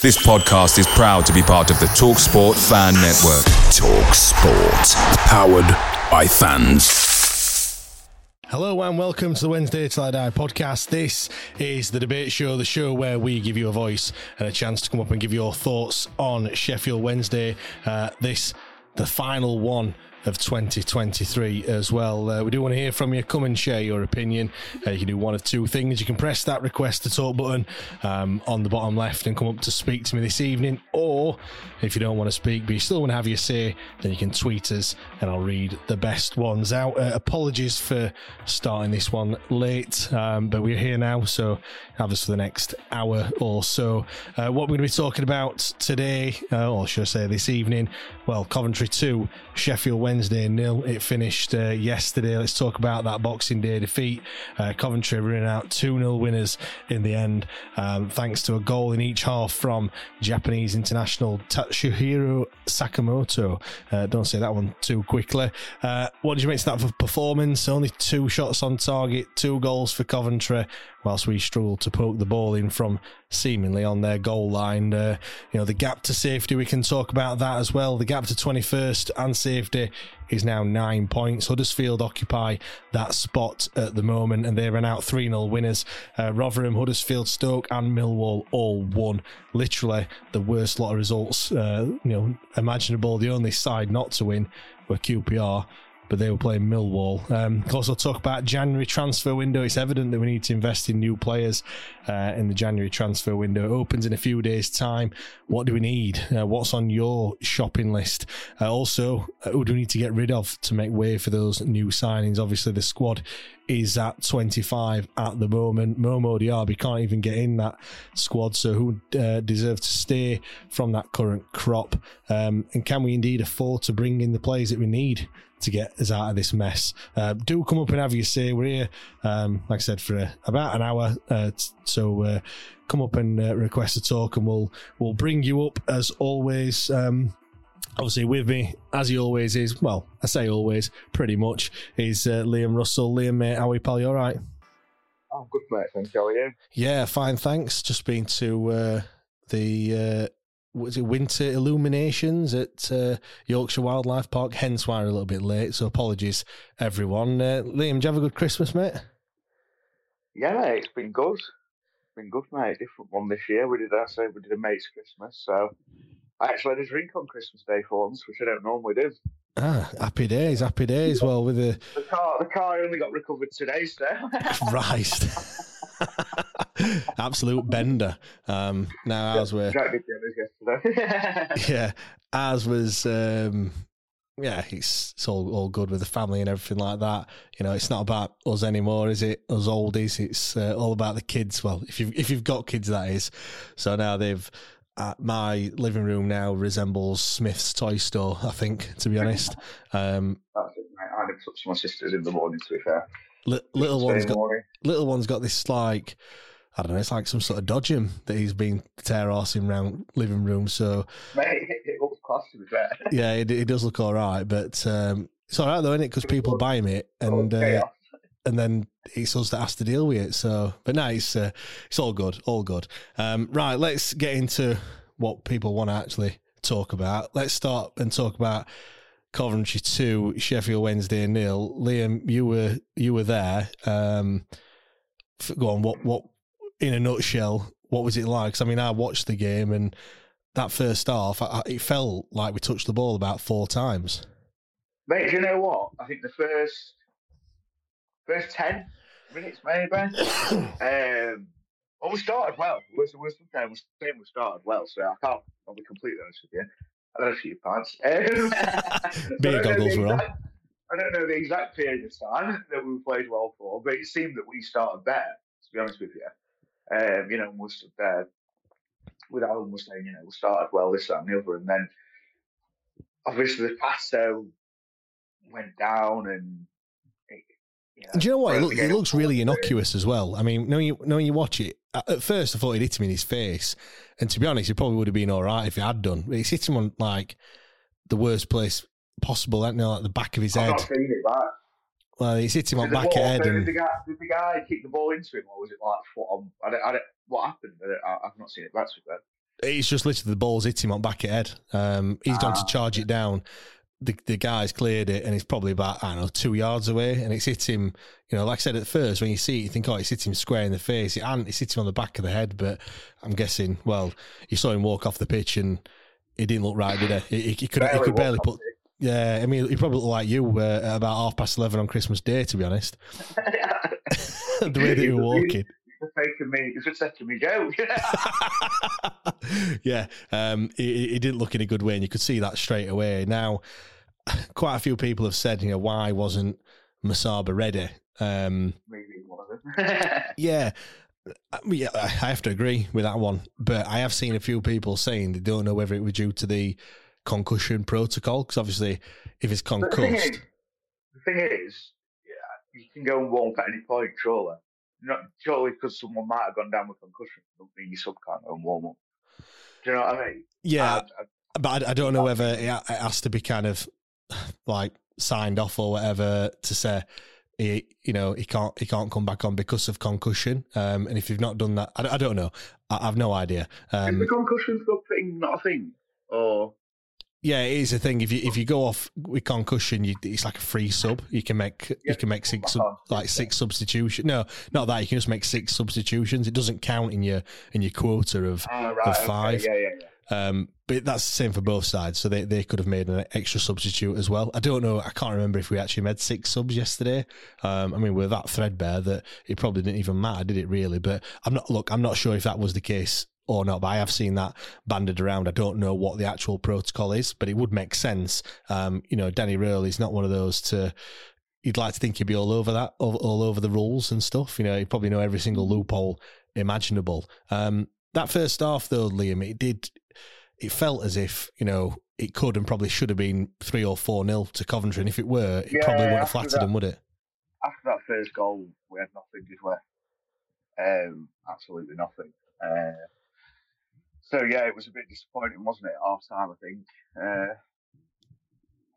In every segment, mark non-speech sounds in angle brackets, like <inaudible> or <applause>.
This podcast is proud to be part of the TalkSport Fan Network. TalkSport, powered by fans. Hello and welcome to the Wednesday Till I Die podcast. This is the debate show, the show where we give you a voice and a chance to come up and give your thoughts on Sheffield Wednesday. Uh, this, the final one of 2023 as well. Uh, we do want to hear from you. Come and share your opinion. Uh, you can do one of two things. You can press that request to talk button um, on the bottom left and come up to speak to me this evening. Or if you don't want to speak, but you still want to have your say, then you can tweet us and I'll read the best ones out. Uh, apologies for starting this one late, um, but we're here now, so have us for the next hour or so. Uh, what we're going to be talking about today, uh, or should I say this evening? Well, Coventry 2, Sheffield Wednesday nil. It finished uh, yesterday. Let's talk about that Boxing Day defeat. Uh, Coventry running out 2 0 winners in the end, um, thanks to a goal in each half from Japanese international Tatsuhiro Sakamoto. Uh, don't say that one too quickly. Uh, what did you make of that for performance? Only two shots on target, two goals for Coventry whilst we struggled to poke the ball in from seemingly on their goal line. Uh, you know, the gap to safety, we can talk about that as well. The gap to 21st and safety is now nine points. Huddersfield occupy that spot at the moment and they ran out 3 0 winners. Uh, Rotherham, Huddersfield, Stoke, and Millwall all won. Literally the worst lot of results, uh, you know, imaginable. The only side not to win were QPR but they were playing Millwall. Um, also, talk about January transfer window. It's evident that we need to invest in new players uh, in the January transfer window. It opens in a few days' time. What do we need? Uh, what's on your shopping list? Uh, also, uh, who do we need to get rid of to make way for those new signings? Obviously, the squad is at 25 at the moment. Momo Diaby can't even get in that squad, so who uh, deserves to stay from that current crop? Um, and can we indeed afford to bring in the players that we need to get us out of this mess? Uh, do come up and have your say. We're here, um, like I said, for uh, about an hour, uh, t- so uh, come up and uh, request a talk, and we'll we'll bring you up as always. Um, obviously with me as he always is well i say always pretty much is uh, liam russell liam mate how are you pal you all right i'm good mate thank you how are you yeah fine thanks just been to uh, the uh, was it winter illuminations at uh, yorkshire wildlife park? Hence why we're a little bit late so apologies everyone. Uh, liam did you have a good christmas mate? Yeah mate, it's been good. It's been good mate. Different one this year. We did i say we did a mate's christmas so I actually had a drink on Christmas Day for once, which I don't normally do. Ah, happy days, happy days. Well, with the the car, the car only got recovered today, so. <laughs> <laughs> Christ, <laughs> absolute bender. Um, now ours were Yesterday. <laughs> yeah, ours was um, yeah, it's, it's all all good with the family and everything like that. You know, it's not about us anymore, is it? Us oldies. It's uh, all about the kids. Well, if you've if you've got kids, that is. So now they've uh, my living room now resembles Smith's toy store. I think, to be honest. <laughs> Um, That's it, mate. I had to touch my sisters in the morning. To be fair, li- little one's got morning. little one's got this like I don't know. It's like some sort of dodgem that he's been tear horsing around living room. So Mate, it, looks class to be fair. <laughs> yeah, it, it does look all right, but um, it's all right though, isn't it? Because people buy him it and. Uh, and then it's us that has to deal with it. So, but no, it's uh, it's all good, all good. Um, right, let's get into what people want to actually talk about. Let's start and talk about Coventry two, Sheffield Wednesday nil. Liam, you were you were there. Um, go on. What what in a nutshell? What was it like? 'Cause, I mean, I watched the game and that first half, I, I- it felt like we touched the ball about four times. Mate, do you know what? I think the first first ten minutes maybe. <coughs> um, well, we started well. We're, we're sometimes we're we started well, so I can't. I'll be completely honest with you. I had a few pints. <laughs> Um, Beer goggles were on. I don't know the exact period of time that we played well for, but it seemed that we started better. To be honest with you, um, you know, stood there with Alan was saying, you know, we started well, this, that, and the other, and then obviously the Pato went down, and it, you know, Do you know what? It, look, it looks really innocuous as well. I mean, knowing you, knowing you watch it, at at first I thought it hit him in his face, and to be honest, it probably would have been all right if it had done. But it's hit him on like the worst place possible, you know, like the back of his I've head. not seen it back. Well, it's hit him on the back ball- head, did and the guy, did the guy kick the ball into him, or was it like foot on? I don't, I don't, what happened? I I've not seen it back with. It's just literally the ball's hit him on back of head. Um, he's gone to Ah, charge it down. The the guy's cleared it, and it's probably about I don't know two yards away, and it's hit him. You know, like I said at first, when you see it, you think, oh, it's hit him square in the face. It and it's hit him on the back of the head. But I'm guessing, well, you saw him walk off the pitch, and it didn't look right, did it? He, he, he could he Barely could barely put. Yeah, I mean, he probably looked like you uh, at about half past eleven on Christmas Day, to be honest. <laughs> <laughs> the way that you were walking. It's taking me. It's taking me joke. <laughs> yeah, um, he, he didn't look in a good way, and you could see that straight away. Now, quite a few people have said, you know, why wasn't Musaba ready? Um, Maybe one of them. yeah, I, mean, yeah, I have to agree with that one, but I have seen a few people saying they don't know whether it was due to the concussion protocol because obviously, if it's But the thing concussed, is, the thing is, yeah, you can go and walk at any point, surely. Not surely because someone might have gone down with concussion, don't mean sub can't go and warm up. Do you know what I mean? yeah, I- I- but I, I don't know whether it, it has to be kind of <sighs> like signed off or whatever to say he, you know, he can't he can't come back on because of concussion. Um, and if you've not done that, I, I don't know. I, I've no idea. is the Um, concussion thing not a thing? Or yeah, it is a thing. If you if you go off with concussion, you, it's like a free sub. You can make you can make six sub, like six substitutions. No, not that. You can just make six substitutions. It doesn't count in your in your quota of Ah, right, of okay, five. Yeah, yeah, yeah. Um, but that's the same for both sides. So they, they could have made an extra substitute as well. I don't know. I can't remember if we actually made six subs yesterday. Um, I mean, we're that threadbare that it probably didn't even matter, did it really? But I'm not, look, I'm not sure if that was the case or not, but I have seen that banded around. I don't know what the actual protocol is, but it would make sense. Um, you know, Danny Röhl is not one of those to, you'd like to think he'd be all over that, all, all over the rules and stuff. You know, he'd probably know every single loophole imaginable. Um, that first half, though, Liam, it did. It felt as if you know it could and probably should have been three or four nil to Coventry, and if it were, it Yeah, probably wouldn't have flattered that- them, would it? After that first goal, we had nothing, did we? Um, absolutely nothing. Uh, so yeah, it was a bit disappointing, wasn't it? Half time, I think. Uh,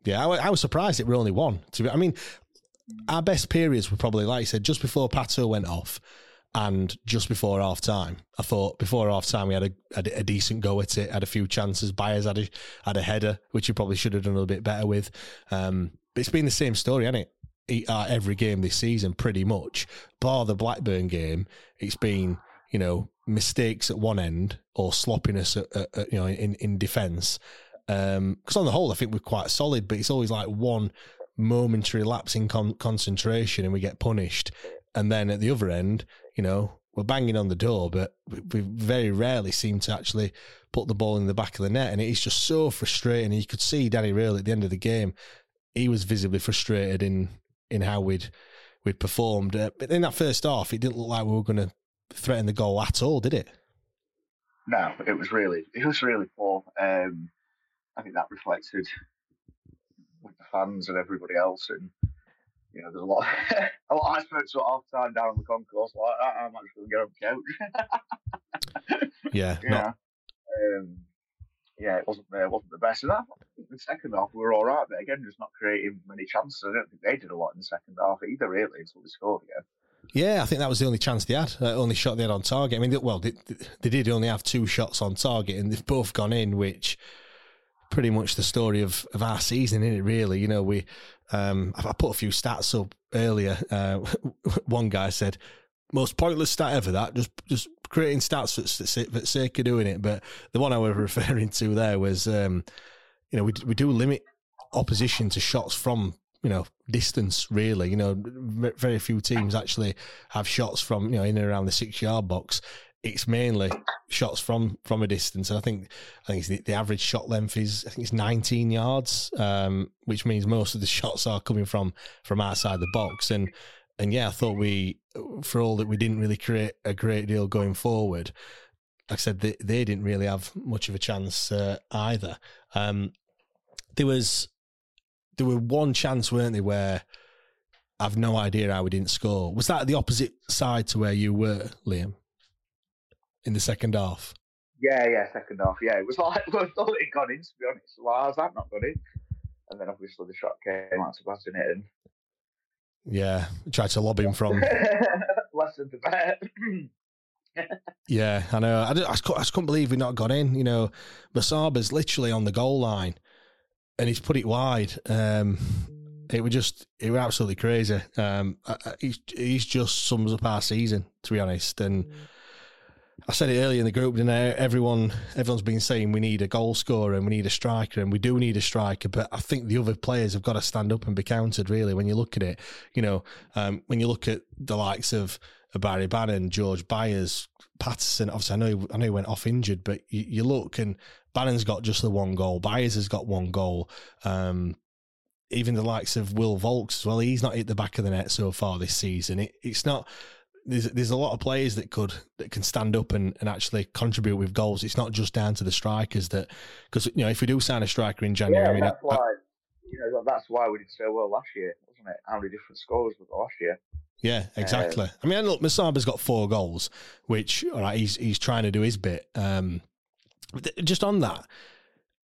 Yeah, I, I was surprised it were only one. To be, I mean, our best periods were probably like you said, just before Pato went off, and just before half time. I thought before half time we had a, had a decent go at it, had a few chances. Byers had a had a header, which he probably should have done a little bit better with. Um, but it's been the same story, hasn't it? Uh, every game this season, pretty much. Bar the Blackburn game, it's been you know mistakes at one end or sloppiness at, at, at, you know in in defence. Because on the whole, I think we're quite solid, but it's always like one momentary lapse in con- concentration and we get punished. And then at the other end, you know, we're banging on the door, but we, very rarely seem to actually put the ball in the back of the net. And it's just so frustrating. You could see Danny Röhl at the end of the game, he was visibly frustrated in in how we'd we'd performed. Uh, but in that first half, it didn't look like we were going to threaten the goal at all, did it? no, it was really, it was really poor. Um, I think that reflected with the fans and everybody else, and you know, there's a lot. <laughs> a lot I spoke to at half time down on the concourse like that. I'm actually going to get on the couch. Yeah, yeah. not Um, yeah, it wasn't uh, wasn't the best. And I think the second half we were all right, but again, just not creating many chances. I don't think they did a lot in the second half either, really, until we scored again. Yeah, I think that was the only chance they had, uh, only shot they had on target. I mean, they, well, they, they did only have two shots on target, and they've both gone in, which pretty much the story of, of our season, isn't it? Really, you know, we um, I put a few stats up earlier. Uh, <laughs> one guy said most pointless stat ever. That just just creating stats for, for the sake of doing it. But the one I was <laughs> referring to there was, um, you know, we we do limit opposition to shots from you know distance. Really, you know, very few teams actually have shots from you know in and around the six yard box. It's mainly shots from from a distance, and I think I think the, the average shot length is I think it's 19 yards, um, which means most of the <laughs> shots are coming from from outside the box. And and yeah, I thought we, for all that we didn't really create a great deal going forward. Like I said, they, they didn't really have much of a chance uh, either. Um, there was there were one chance, weren't there, where I've no idea how we didn't score. Was that the opposite side to where you were, Liam, in the second half? Yeah, yeah, second half. Yeah, it was like I thought <laughs> it gone in. To be honest, why has that not gone in? And then obviously the shot came out to in it, and Yeah, tried to lob him from. <laughs> lesson to bet. yeah, I know. I, just, I, just couldn't believe we not got in. You know, Musaba's literally on the goal line, and he's put it wide. Um, it was just, it was absolutely crazy. Um, he's, he's just sums up our season, to be honest. And I said it earlier in the group, I? Everyone, everyone's been saying we need a goal scorer and we need a striker, and we do need a striker. But I think the other players have got to stand up and be counted. Really, when you look at it, you know, um, when you look at the likes of Barry Bannon, George Byers, Paterson. Obviously, I know I know he went off injured, but you, you look and Bannon's got just the one goal. Byers has got one goal. Um, even the likes of Will Vaulks as well. He's not hit the back of the net so far this season. It, it's not there's there's a lot of players that could that can stand up and, and actually contribute with goals. It's not just down to the strikers that because you know if we do sign a striker in January, yeah, I mean, that's I, why you know that's why we did so well last year, wasn't it? How many different scores was last year? Yeah, exactly. Uh, I mean, look, Musaba's got four goals, which all right, he's he's trying to do his bit. Um, just on that,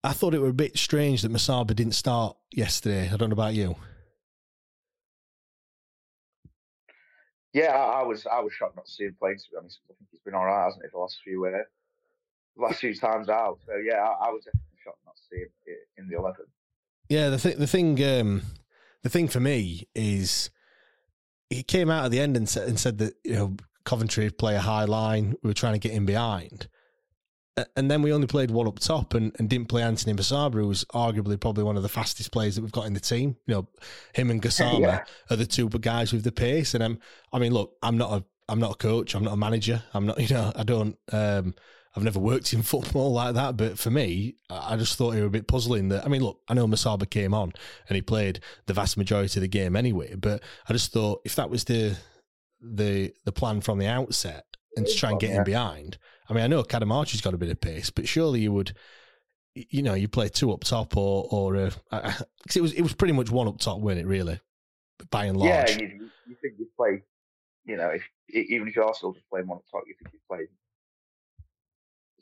I thought it were a bit strange that Masaba didn't start yesterday. I don't know about you. Yeah, I, I, was I was shocked not to see him playing. To be honest, I think he's been all right, hasn't he, the last few uh, last few times out. So yeah, I, I, was definitely shocked not to see him in the eleven. Yeah, the thing the thing um, the thing for me is he came out at the end and said, and said that you know Coventry play a high line. We were trying to get in behind and then we only played one up top and, and didn't play Anthony Musaba, who was arguably probably one of the fastest players that we've got in the team. You know, him and Gassama <laughs> yeah. are the two guys with the pace. And I'm, I mean, look, I'm not a, I'm not a coach. I'm not a manager. I'm not, <laughs> you know, I don't, um, I've never worked in <laughs> football like that. But for me, I just thought it was a bit puzzling that, I mean, look, I know Musaba came on and he played the vast majority of the game anyway, but I just thought if that was the, the, the plan from the outset and to try and get in behind, I mean, I know Cadamarteri's got a bit of pace, but surely you would, you know, you play two up top or or uh, <laughs> it was it was pretty much one up top, wasn't it? Really, by and large. Yeah, you, you think you play, you know, if even if you're still just playing one up top, you think you play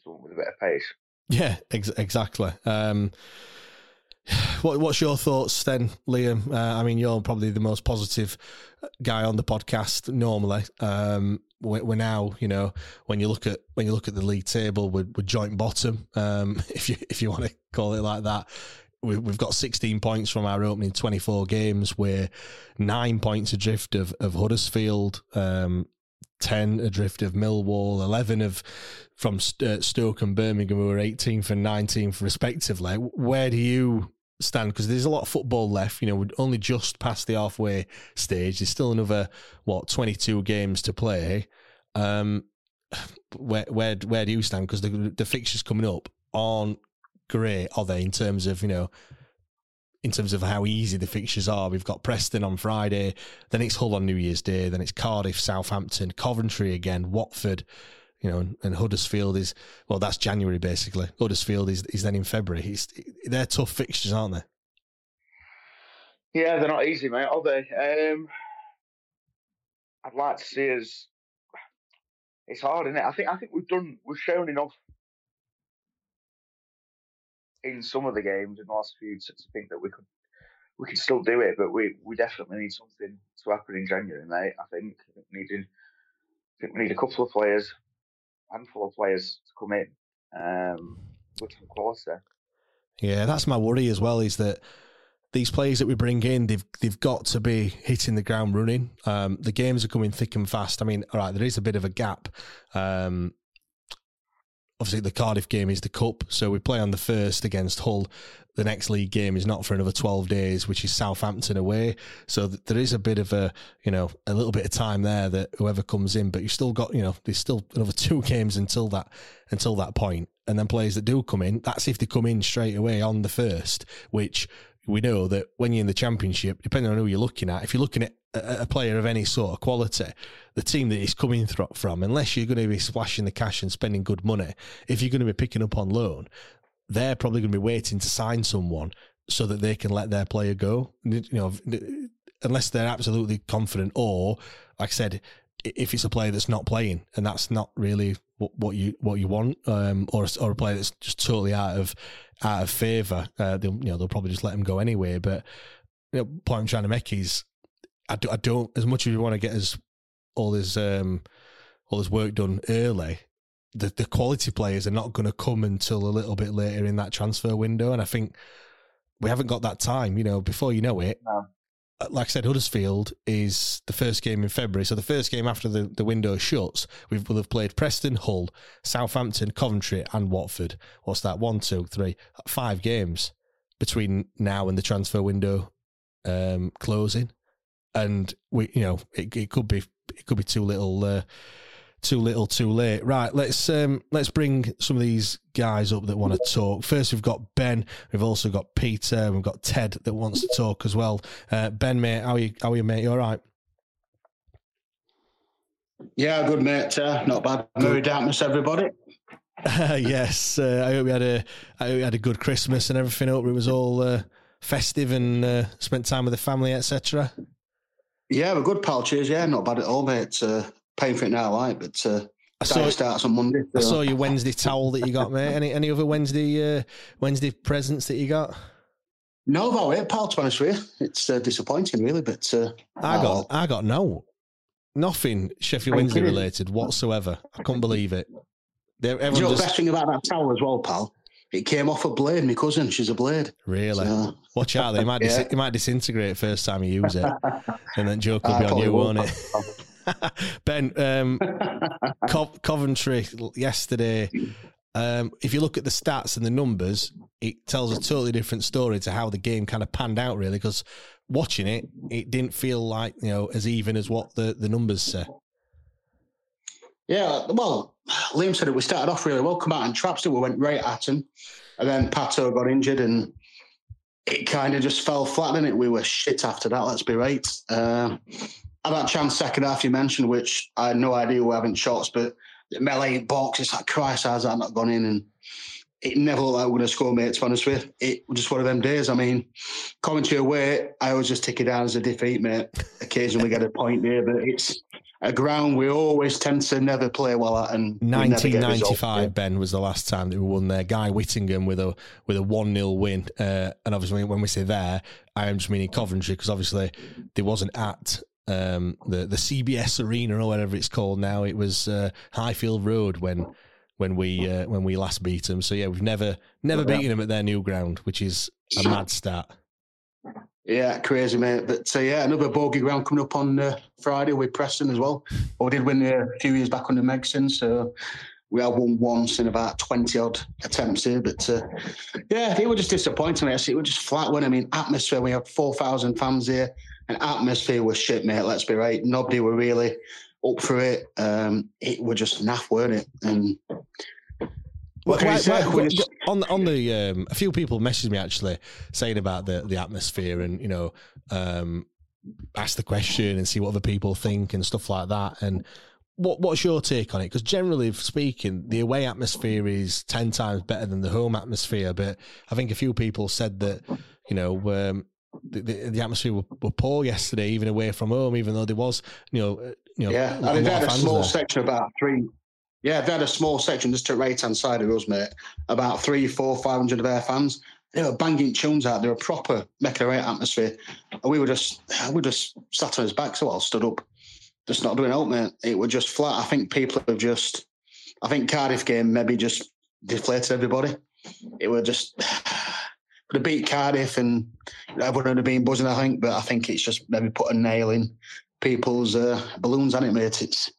someone with a bit of pace. Yeah, ex- exactly. Um, what, what's your thoughts then, Liam? Uh, I mean, you're probably the most positive guy on the podcast normally. Um, we're now, you know, when you look at when you look at the league table, we're, we're joint bottom, um, <laughs> if you if you want to call it like that. We, we've got 16 points from our opening 24 games. We're nine points adrift of, of Huddersfield, um, 10 adrift of Millwall, 11 of from uh, Stoke and Birmingham, who were 18th and 19th respectively. Where do you stand because there's a lot of football left. You know, we're only just past the halfway stage. There's still another what 22 games to play. Um, where where where do you stand? Because the the fixtures coming up aren't great, are they? In terms of you know, in terms of how easy the fixtures are. We've got Preston on Friday, then it's Hull on New Year's Day, then it's Cardiff, Southampton, Coventry again, Watford you know, and, and, Huddersfield is well, that's January basically. Huddersfield is is then in February. It's, they're tough fixtures, aren't they? Yeah, they're not easy, mate, are they? Um, I'd like to see us. It's hard, isn't it? I think I think we've done we've shown enough in some of the games in the last few to, to think that we could we could still do it, but we we definitely need something to happen in January, mate. I think, I we need I think we need a couple of players handful of players to come in um, with some quality. Yeah, that's my worry as well. Is that these players that we bring in, they've they've got to be hitting the ground running. Um, the games are coming thick and fast. I mean, all right, there is a bit of a gap. Um, obviously, the Cardiff game is the cup, so we play on the first against Hull. The next league game is not for another twelve days, which is Southampton away. So th- there is a bit of a you know a little bit of time there that whoever comes in, but you've still got you know there's still another <laughs> two games until that until that point, and then players that do come in, that's if they come in straight away on the first, which we know that when you're in the championship, depending on who you're looking at, if you're looking at a, player of any sort of quality, the team that he's coming from, unless you're going to be splashing the cash and spending good money, if you're going to be picking up on loan, they're probably going to be waiting to sign someone so that they can let their player go. You know, unless they're absolutely confident, or like I said, if it's a player that's not playing and that's not really what, what you what you want, um, or or a player that's just totally out of out of favour, uh, they'll you know they'll probably just let him go anyway. But you know, point I'm trying to make is, I, do, I don't as much as we want to get as all his um, or there's work done early, the the quality players are not going to come until a little bit later in that transfer window, and I think we haven't got that time. You know, before you know it, No. Uh, like I said, Huddersfield is the first game in February. So the first game after the, the window shuts, we will have played Preston, Hull, Southampton, Coventry, and Watford. What's that? One, two, three, five games between now and the transfer window um, closing. And we, you know, it, it could be it could be too little, uh, too little, too late. Right, let's um, let's bring some of these guys up that want to talk. First, we've got Ben. We've also got Peter. We've got Ted that wants to talk as well. Uh, ben, mate, how are you? How are you, mate? You all right? Yeah, good mate. Uh, not bad. Merry Dartmouth, everybody. <laughs> yes, uh, I hope we had a I hope we had a good Christmas and everything. I hope it was all uh, festive and uh, spent time with the family, etc. Yeah, we're good pal. Cheers. Yeah, not bad at all, mate. Uh, paying for it now, right? but uh, I saw starts on Monday. I saw your Wednesday towel that you got, mate. Any any other Wednesday uh, Wednesday presents that you got? No, about it, pal. To be honest with you, it's uh, disappointing, really. But uh, I got I got no nothing Sheffield you Wednesday kidding? related whatsoever. I couldn't believe it. They're, you know just best thing about that towel as well, pal? It came off a blade. My cousin, she's a blade. really So, watch out. They might <laughs> dis- Yeah. it might disintegrate first time you use it, <laughs> and then joke will be on you, won't it? <laughs> ben, um, <laughs> Co- Coventry yesterday. Um, if you look at the stats and the numbers, it tells a totally different story to how the game kind of panned out, really. Because watching it, it didn't feel like you know as even as what the, the numbers say. Yeah, well, Liam said it. We started off really well, come out and traps it. We went right at him. And then Pato got injured and it kind of just fell flat, didn't it? We were shit after that, let's be right. Um, that chance second half you mentioned, which I had no idea we were having shots, but the melee box, it's like, Christ, how's that not gone in? And it never looked like we were going to score, mate, to be honest with you. It was just one of them days. I mean, Coventry away, I always just take it down as a defeat, mate. Occasionally get a point there, but it's a ground we always tend to never play well at. And we never get results, 1995, yeah. Ben was the last time that we won there. Guy Whittingham with a with a one 0 win, uh, and obviously when we say there, I am just meaning Coventry because obviously they wasn't at um, the the CBS Arena or whatever it's called now. It was uh, Highfield Road when when we uh, when we last beat them. So yeah, we've never never Yeah. beaten them at their new ground, which is a mad stat. Yeah, crazy, mate. But uh, yeah, another bogey ground coming up on uh, Friday with Preston as well. Well, we did win uh, a few years back under Megson, so we have won once in about 20 odd attempts here. But uh, yeah, it was just disappointing, mate. It was just flat when I mean, atmosphere, we had 4,000 fans here, and atmosphere was shit, mate. Let's be right. Nobody were really up for it. Um, it was just naff, weren't it? And what can Why- you say? why- why- on the, on the um, a few people messaged me actually saying about the the atmosphere and you know um, ask the question and see what other people think and stuff like that and what what's your take on it because generally speaking the away atmosphere is 10 times better than the home atmosphere but i think a few people said that you know um, the, the, the atmosphere were, were poor yesterday even away from home even though there was you know uh, you know Yeah, they had a small there. section about three. Yeah, they had a small section just to right hand side of us, mate. About three, four, five hundred of their fans. They were banging tunes out. They were proper Mecca right atmosphere. And we were just, we just sat on his back, so I stood up, just not doing out, mate. It was just flat. I think people have just, I think Cardiff game maybe just deflated everybody. It was just, have beat Cardiff and everyone would have been buzzing, I think. But I think it's just maybe put a nail in people's uh, balloons, hasn't it, mate? It's,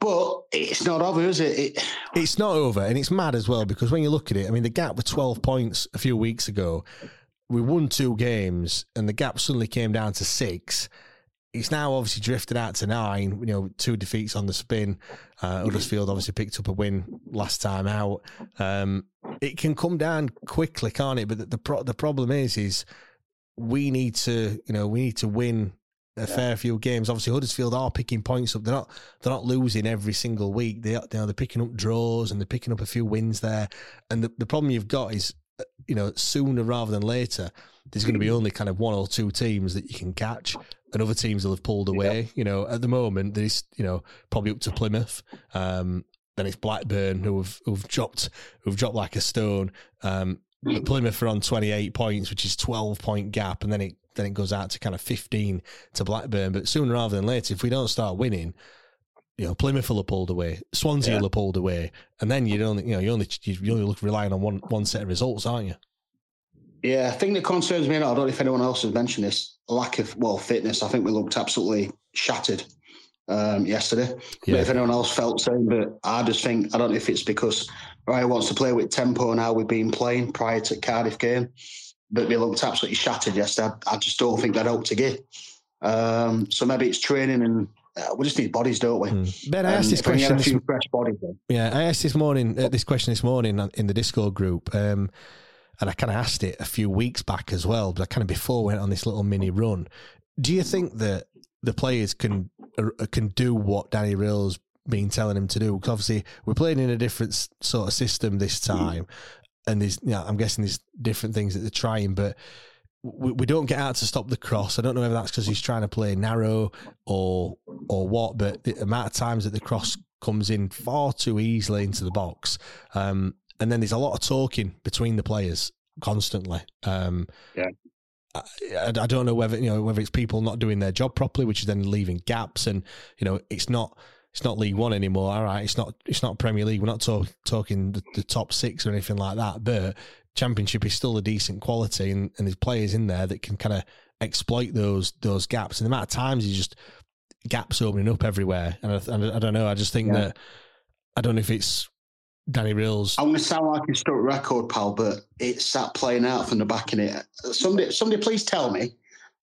but it's not over, is it? it It's not over, and it's mad as well because when you look at it, I mean, the gap was 12 points a few weeks ago. We won two games, and the gap suddenly came down to six. It's now obviously drifted out to nine. You know, two defeats on the spin. Uh, Huddersfield obviously picked up a win last time out. Um, it can come down quickly, can't it? But the the, pro- the problem is, is we need to, you know, we need to win a fair few games. Obviously, Huddersfield are picking points up. They're not they're not losing every single week. They are, you know, they're picking up draws and they're picking up a few wins there. And the, the problem you've got is, uh, you know, sooner rather than later, there's going to be only kind of one or two teams that you can catch, and other teams will have pulled away. You know, at the moment, there's you know probably up to Plymouth. Um, then it's Blackburn who have who've dropped who've dropped like a stone. Um, but Plymouth are on 28 points, which is 12 point gap, and then it then it goes out to kind of 15 to Blackburn. But sooner rather than later, if we don't start winning, you know, Plymouth will have pulled away, Swansea Yeah. will have pulled away, and then you only, you know, you only you only look relying on one one set of results, aren't you? Yeah, I think that concerns me. I don't know if anyone else has mentioned this lack of well fitness. I think we looked absolutely shattered um, yesterday. Yeah. But if anyone else felt the same, but I just think I don't know if it's because Ryan wants to play with tempo and how we've been playing prior to Cardiff game, but we looked absolutely shattered yesterday. I, I just don't think that helped to give. Um, so maybe it's training and uh, we just need bodies, don't we? Hmm. Ben, I asked And this if we had question. This, bodies. Yeah, I asked this morning uh, this question this morning in the Discord group, um, and I kind of asked it a few weeks back as well. But I kind of before went on this little mini run. Do you think that the players can uh, can do what Danny Röhl's been telling him to do? Because obviously we're playing in a different sort of system this time, and there's, you know, I'm guessing there's different things that they're trying, but we, we don't get out to stop the cross. I don't know whether that's because he's trying to play narrow or or what, but the amount of times that the cross comes in far too easily into the box, um, and then there's a lot of talking between the players constantly. Um, Yeah. I, I don't know whether you know whether it's people not doing their job properly, which is then leaving gaps, and you know it's not it's not League One anymore. All right, it's not it's not Premier League. We're not talk, talking the, the top six or anything like that. But Championship is still a decent quality, and, and there's players in there that can kind of exploit those those gaps. And the amount of times you just gaps opening up everywhere, and I, and I don't know. I just think Yeah. that I don't know if it's Danny Röhl's. I'm going to sound like a stuck record, pal, but it's that playing out from the back in it. Somebody, somebody, please tell me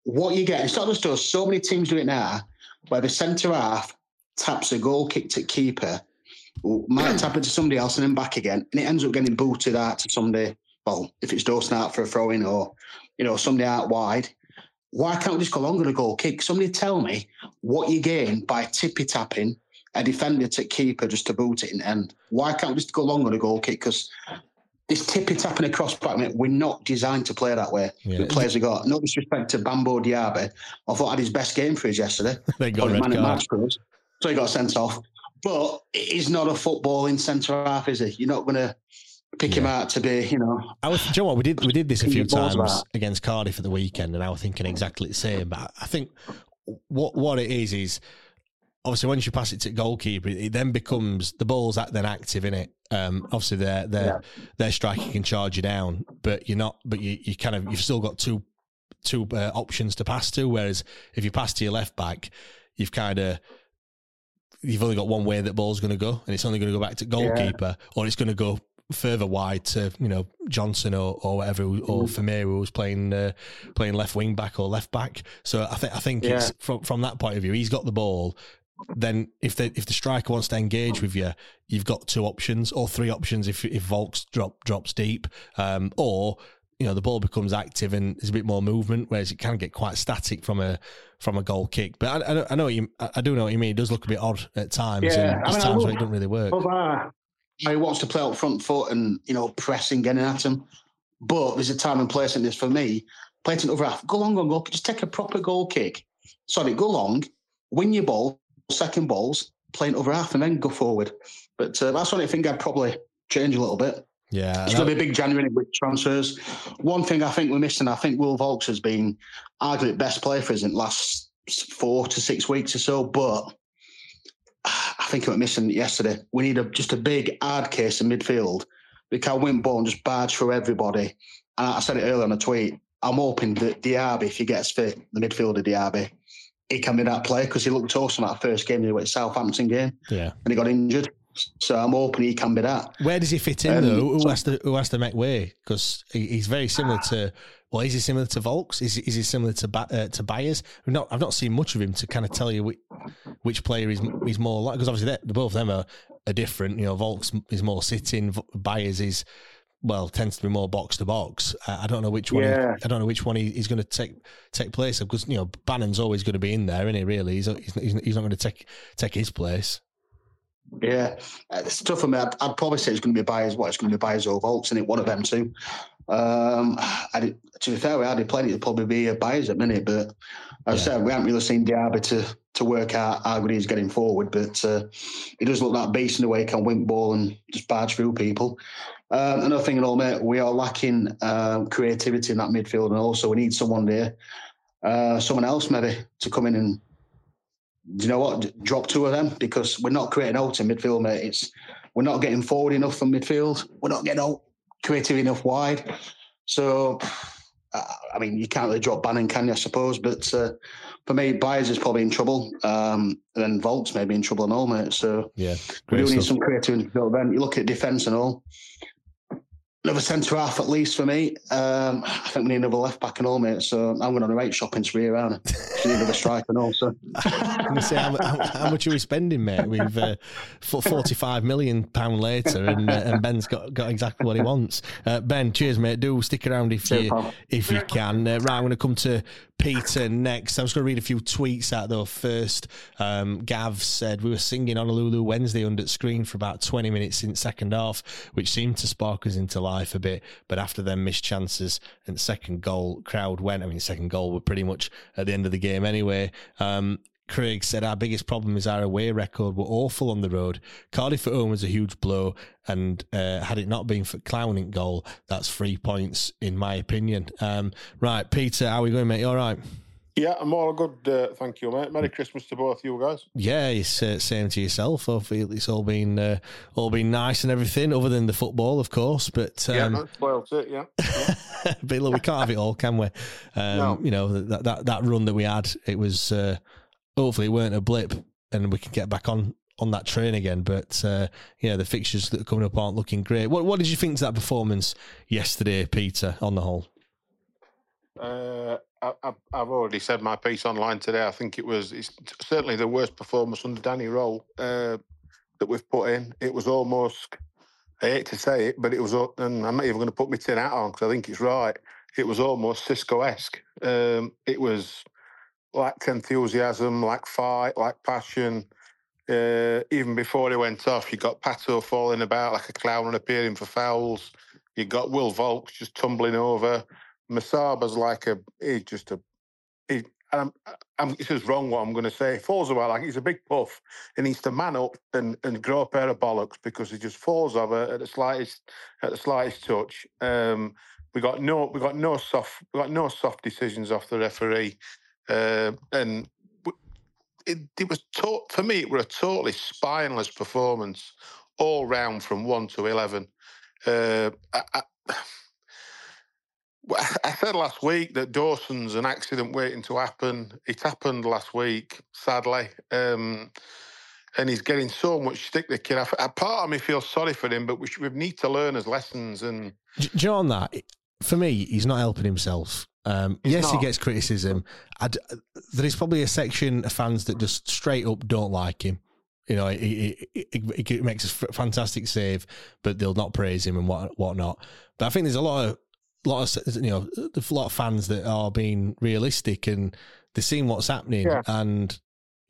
what you get. It's not just us. So many teams do it now, where the centre half taps a goal kick to keeper, might tap it to somebody else and then back again, and it ends up getting booted out to somebody. Well, if it's Dawson out for a throw in or you know somebody out wide. Why can't we just go long on a goal kick? Somebody tell me what you gain by tippy tapping a defender to keeper just to boot it in end. Why can't we just go long on a goal kick? Because this tippy tapping across back, mate, we're not designed to play that way. Yeah. The players have got no disrespect to Bambo Diaby. I thought had his best game for us yesterday. <laughs> They got red man at card. match for us. So he got sent off. But he's not a footballing centre half, is he? You're not going to pick him out to be, you know. I was, do you know what we did? We did this a few times against Cardiff at the weekend, and I was thinking exactly the same. But I think what what it is is obviously once you pass it to goalkeeper, it then becomes the ball's at then active in it. Um, obviously their their their striker can charge you down, but you're not. But you you kind of you've still got two two uh, options to pass to. Whereas if you pass to your left back, you've kind of you've only got one way that ball's going to go, and it's only going to go back to goalkeeper, or it's going to go further wide to you know Johnson or or whatever, or Vermeer who was playing uh, playing left wing back or left back. So I think I think it's from from that point of view, he's got the ball. Then if the if the striker wants to engage with you, you've got two options or three options if if Vaulks drop drops deep, um, or you know the ball becomes active and there's a bit more movement, whereas it can get quite static from a from a goal kick. But I, I, know- I know what you I I do know what you mean. It does look a bit odd at times, Yeah, and I there's mean, I times where it doesn't really work. Uh, he wants to play up front foot and you know pressing, getting at him. But there's a time and place in this for me. Play it in the other half. Go long on goal. Just take a proper goal kick. Sorry, go long, win your ball, second balls, playing over half, and then go forward. But uh, that's what I think I'd probably change a little bit. Yeah, It's going to be a big January with transfers. One thing I think we're missing, I think Will Vaulks has been arguably the best player for us in the last four to six weeks or so, but I think we're missing yesterday. We need a, just a big hard case in midfield. We can win ball and just barge through everybody. And I said it earlier on a tweet. I'm hoping that Diaby, if he gets fit, the midfielder Diaby, he can be that player because he looked awesome at that first game, the Southampton game, yeah. and he got injured. So I'm hoping he can be that. Where does he fit in Um, though? Who has to who has to make way? Because he, he's very similar to. Well, is he similar to Vaulks? Is is he similar to ba- uh, to Byers? I've not I've not seen much of him to kind of tell you which, which player is is more like because obviously they both of them are, are different. You know, Vaulks is more sitting. Byers is well tends to be more box to box. I, don't know which one. he- I don't know which one he, he's going to take take place of because you know Bannon's always going to be in there, isn't he? Really, he's he's, he's not going to take take his place. Yeah, it's tough for me. I'd, I'd probably say it's going to be Byers. What it's going to be Byers or Vaulks, and it one of them two. Um, I did, to be fair, we had plenty to probably be a Byers at minute, but as I said, we haven't really seen Diaby to to work out how good he's getting forward. But uh, he does look like beast in the way he can win ball and just barge through people. Um, another thing, all, mate, we are lacking um, creativity in that midfield, and also we need someone there, uh, someone else maybe to come in and do you know what? Drop two of them because we're not creating out in midfield, mate. It's we're not getting forward enough from midfield. We're not getting out creative enough wide. So, I mean, you can't really drop Bannon, can you? I suppose. But uh, for me, Byers is probably in trouble, um, and then Vaulks may be in trouble and all, mate. So yeah, we do need some creative in midfield. Then you look at defence and all another centre half at least for me. Um, I think we need another left back and all, mate. So I'm going on a rate shopping spree around. We need another striker and all. So. <laughs> say, how, how, how, much are we spending, mate? We've uh, forty-five million pound later, and, uh, and Ben's got, got exactly what he wants. Uh, ben, cheers, mate. Do stick around if cheers, you pal. if you can. Uh, right, I'm going to come to Peter next. I'm just going to read a few tweets out though. First, um, Gav said we were singing Honolulu Wednesday under screen for about 20 minutes in second half, which seemed to spark us into life a bit. But after them missed chances and second goal, crowd went. I mean, second goal were pretty much at the end of the game anyway. Um, Craig said our biggest problem is our away record. We're awful on the road. Cardiff at home was a huge blow, and uh, had it not been for Clowning goal, that's three points in my opinion. Um, right, Peter, how are we going, mate? You all right? Yeah, I'm all good. Uh, thank you, mate. Merry Christmas to both you guys. Yeah, it's uh, same to yourself. Hopefully, it's all been uh, all been nice and everything, other than the football, of course. But um, yeah, that's spoiled it. Yeah, <laughs> but look, we can't have it all, can we? Um, no. You know that, that that run that we had, it was uh, hopefully it weren't a blip and we can get back on on that train again. But uh, yeah, the fixtures that are coming up aren't looking great. What what did you think to that performance yesterday, Peter? On the whole, uh, I, have already said my piece online today. I think it was it's certainly the worst performance under Danny Röhl uh, that we've put in. It was almost. I hate to say it, but it was, and I'm not even going to put my tin hat on because I think it's right. It was almost Xisco esque. Um, it was lacked enthusiasm, lacked fight, lacked passion. Uh, even before he went off, you got Pato falling about like a clown and appearing for fouls. You got Will Vaulks just tumbling over. Musaba's like a he's just a he, I'm, I'm, this is wrong what I'm going to say. Falls about like he's a big puff and needs to man up and, and grow a pair of bollocks because he just falls over at the slightest at the slightest touch. Um, we got no we got no soft we got no soft decisions off the referee. Uh, and it, it was to- for me, it was a totally spineless performance all round from one to eleven. Uh, I, I, I, said last week that Dawson's an accident waiting to happen. It happened last week, sadly. Um, and he's getting so much stick. The kid, I, part of me feels sorry for him, but we, should, we need to learn his lessons. And do you know on that? For me, he's not helping himself. Um, yes, not. he gets criticism. I'd, there is probably a section of fans that just straight up don't like him. You know, he, he, he, he makes a fantastic save, but they'll not praise him and what whatnot. But I think there's a lot of lot of you know a lot of fans that are being realistic and they're seeing what's happening yeah. and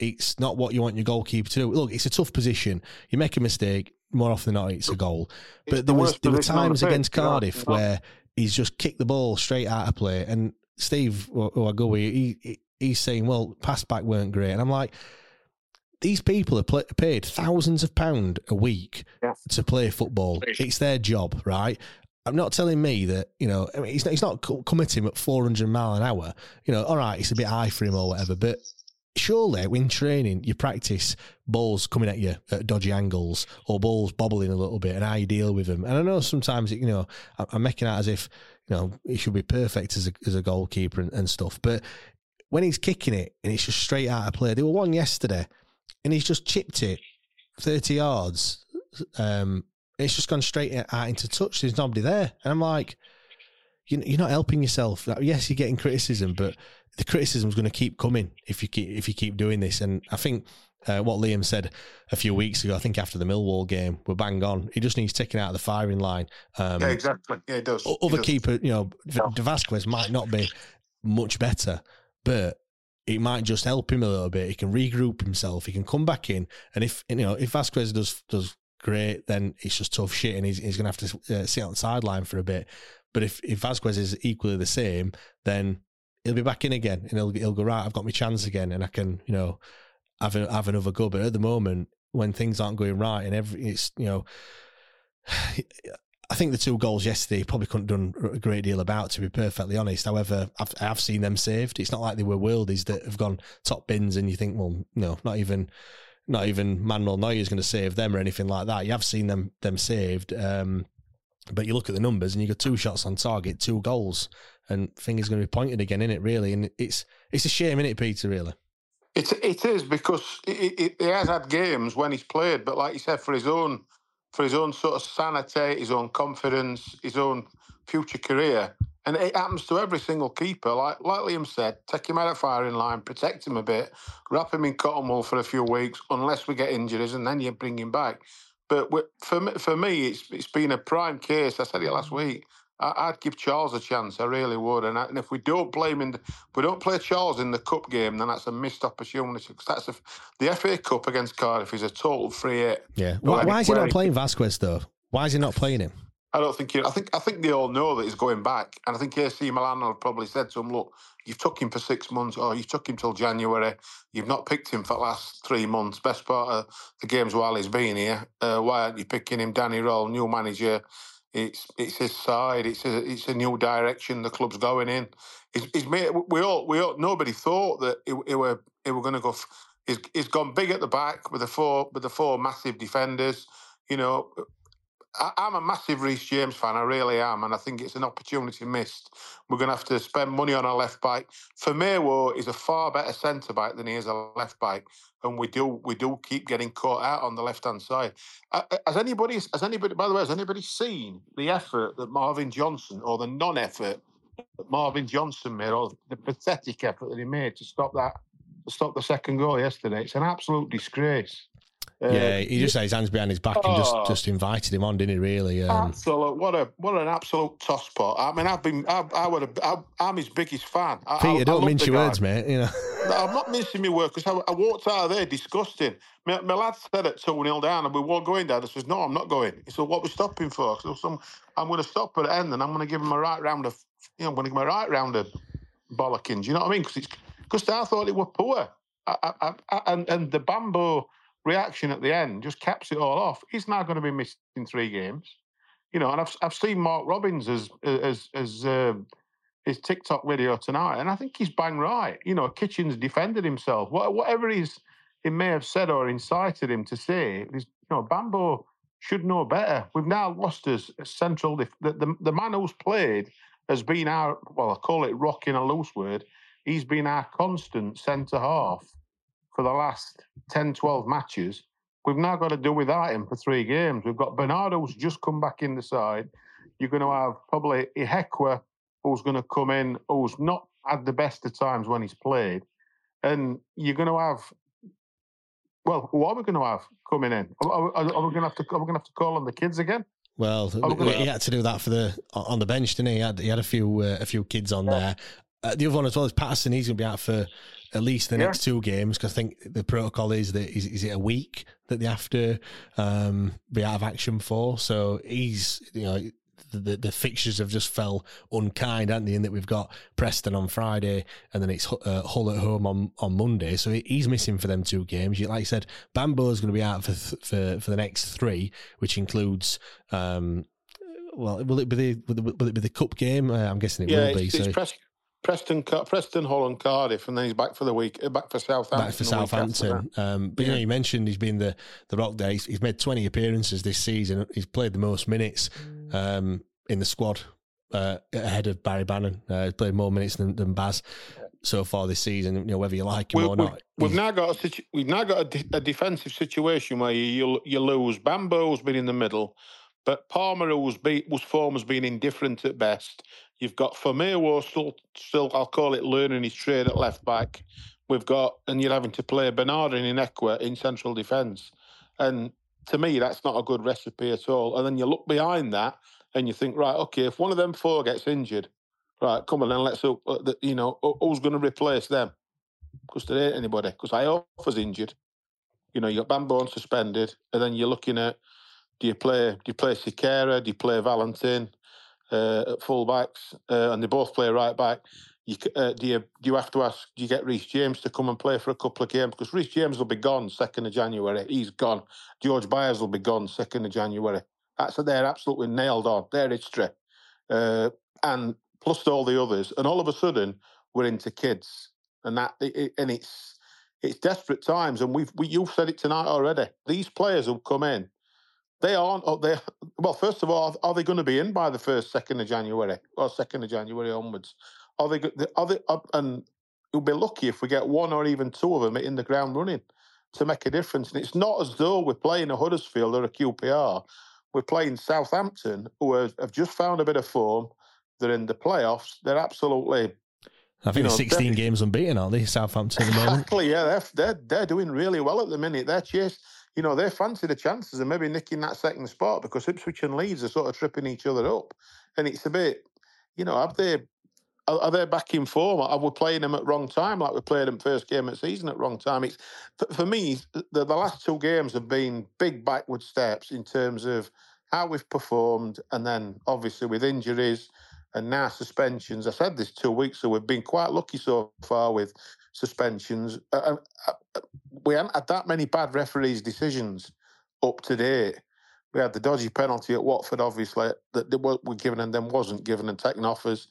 it's not what you want your goalkeeper to do. Look, it's a tough position. You make a mistake more often than not, it's a goal. But it's there was there were times against Cardiff where he's just kicked the ball straight out of play. And Steve Ouagoue, he, he he's saying, well, pass back weren't great. And I'm like, these people are play, paid thousands of pound a week yeah. to play football. It's their job, right? I'm not telling me that you know. I mean, he's not, he's not committing at 400 mile an hour. You know, all right, it's a bit high for him or whatever, but surely when training you practice balls coming at you at dodgy angles or balls bobbling a little bit and how you deal with them and i know sometimes you know i'm making out as if you know he should be perfect as a, as a goalkeeper and, and stuff but when he's kicking it and it's just straight out of play they were one yesterday and he's just chipped it 30 yards um it's just gone straight out into touch there's nobody there and i'm like you're not helping yourself yes you're getting criticism but the criticism is going to keep coming if you keep if you keep doing this. And I think uh, what Liam said a few weeks ago, I think after the Millwall game, we're bang on. He just needs taken out of the firing line. Um, yeah, exactly. Yeah, it does. Other does. keeper, you know, yeah. Vasquez might not be much better, but it might just help him a little bit. He can regroup himself. He can come back in, and if you know if Vasquez does does great, then it's just tough shit, and he's he's gonna have to uh, sit on the sideline for a bit. But if if Vasquez is equally the same, then he'll be back in again and he'll he'll go right. I've got my chance again, and I can you know have a, have another go. But at the moment, when things aren't going right and every it's you know. <sighs> I think the two goals yesterday probably couldn't have done a great deal about, to be perfectly honest. However, I've, I've seen them saved. It's not like they were worldies that have gone top bins, and you think, well, no, not even, not even Manuel Neuer is going to save them or anything like that. You have seen them them saved, um, but you look at the numbers and you got two shots on target, two goals, and fingers going to be pointed again in it, really. And it's it's a shame, in it, Peter? Really. It it is because he has had games when he's played, but like you said, for his own for his own sort of sanity, his own confidence, his own future career. And it happens to every single keeper. Like like Liam said, take him out of firing line, protect him a bit, wrap him in cotton wool for a few weeks, unless we get injuries, and then you bring him back. But for me, for me, it's it's been a prime case. I said it last mm. week. I'd give Charles a chance. I really would. And, I, and if we don't play him in, the, we don't play Charles in the cup game, then that's a missed opportunity. Because that's a, the FA Cup against Cardiff is a total free hit. Yeah. Why, why is he not playing Vasquez though? Why is he not playing him? I don't think he, I think I think they all know that he's going back, and I think AC Milan have probably said to him, "Look, you've took him for six months, or you took him till January. You've not picked him for the last three months. Best part of the games while he's been here. Uh, why aren't you picking him? Danny Röhl, new manager." It's it's his side. It's a it's a new direction the club's going in. He's, he's made, we all we all nobody thought that it, it were it were going to go. He's, he's gone big at the back with the four with the four massive defenders. You know, I, am a massive Reece James fan. I really am, and I think it's an opportunity missed. We're going to have to spend money on a left back. Famewo is a far better centre back than he is a left back, and we do we do keep getting caught out on the left hand side. Uh, has anybody has anybody by the way has anybody seen the effort that Marvin Johnson or the non-effort that Marvin Johnson made, or the pathetic effort that he made to stop that to stop the second goal yesterday? It's an absolute disgrace. Uh, yeah, he just had his hands behind his back and just, oh. just invited him on, didn't he? Really? Um, absolute. What a what an absolute tosspot. I mean, I've been I, I would have, I, am his biggest fan. I, Peter, I, don't mince your words, mate. You know. I'm not mincing my words because I, walked out of there disgusting. My, my lad said it two 0 down, and we were going down. I said, "No, I'm not going." He said, "What are we stopping for?" So some, I'm going to stop at the end, and I'm going to give him a right round of, you know, I'm going to give him a right round of bollocking. Do you know what I mean? Because because I thought it were poor. I, I, and and the bamboo reaction at the end just caps it all off. He's now going to be missing three games. You know, and I've I've seen Mark Robins as as as um, his TikTok video tonight, and I think he's bang right. You know, Kitchens defended himself. whatever he's he may have said or incited him to say, you know, Bambo should know better. We've now lost his central. Def- the, the the man who's played has been our well, I call it rock in a loose word. He's been our constant centre half for the last 10, 12 matches. We've now got to do without him for three games. We've got Bernardo who's just come back in the side. You're going to have probably Ihiekwe who's going to come in, who's not had the best of times when he's played. And you're going to have, well, who are we going to have coming in? Are, are, are we going to have to? Are we going to have to call on the kids again? Well, he had to do that for the on the bench, didn't he? He had, he had a few uh, a few kids on yeah. there. Uh, the other one as well is Paterson. He's going to be out for at least the yeah. next two games because I think the protocol is that is, is it a week that they have to um, be out of action for. So he's you know the, the fixtures have just fell unkind, haven't they? In that we've got Preston on Friday and then it's uh, Hull at home on, on Monday. So he's missing for them two games. Like I said, Bambo is going to be out for for for the next three, which includes. Um, well, will it be the will it be the cup game? Uh, I'm guessing it yeah, will be. It's, so. Preston, Preston, Hull, Cardiff, and then he's back for the week, back for Southampton. Back for Southampton. Um, but yeah. you know, you mentioned he's been the the rock there. He's, he's, made twenty appearances this season. He's played the most minutes um, in the squad uh, ahead of Barry Bannon. Uh, he's played more minutes than, than Baz so far this season. You know, whether you like him we, or not. We've now got a situ- we've now got a, de- a defensive situation where you you, you lose. Bambo's been in the middle. But Palmer, was be, whose form has been indifferent at best, You've got Famewo still, still, I'll call it learning his trade at left back. We've got, and you're having to play Bernard and Ihiekwe in central defence. And to me, that's not a good recipe at all. And then you look behind that and you think, right, okay, if one of them four gets injured, right, come on, then let's, you know, who's going to replace them? Because there ain't anybody. Because Iorfa's injured. You know, you got Bambo suspended, and then you're looking at do you play do you play Sikera, do you play Valentin? Uh, at fullbacks, uh, and they both play right back. You, uh, do you do you have to ask? Do you get Reece James to come and play for a couple of games? Because Reece James will be gone second of January. He's gone. George Byers will be gone second of January. So they're absolutely nailed on. Their history, uh, and plus all the others, and all of a sudden we're into kids, and that and it's it's desperate times, and we've we, you've said it tonight already. These players who come in, they aren't. Oh, they well, first of all, are they going to be in by the first, second of January or second of January onwards? Are they? Are they? And we'll be lucky if we get one or even two of them in the ground running to make a difference. And it's not as though we're playing a Huddersfield or a QPR. We're playing Southampton, who have, have just found a bit of form. They're in the playoffs. They're absolutely I think you know, 16 games unbeaten, aren't they? Southampton at the moment. Exactly, yeah. They're, they're, they're doing really well at the minute. They're chase, you know, they fancy the chances of maybe nicking that second spot because Ipswich and Leeds are sort of tripping each other up. And it's a bit, you know, have they are, are they back in form? Are we playing them at wrong time like we played them first game of season at wrong time? It's for, for me, the, the last two games have been big backward steps in terms of how we've performed, and then obviously with injuries and now suspensions. I said this two weeks so We've been quite lucky so far with suspensions. Uh, uh, uh, we haven't had that many bad referees' decisions up to date. We had the dodgy penalty at Watford, obviously, that were given and then wasn't given and taken off us.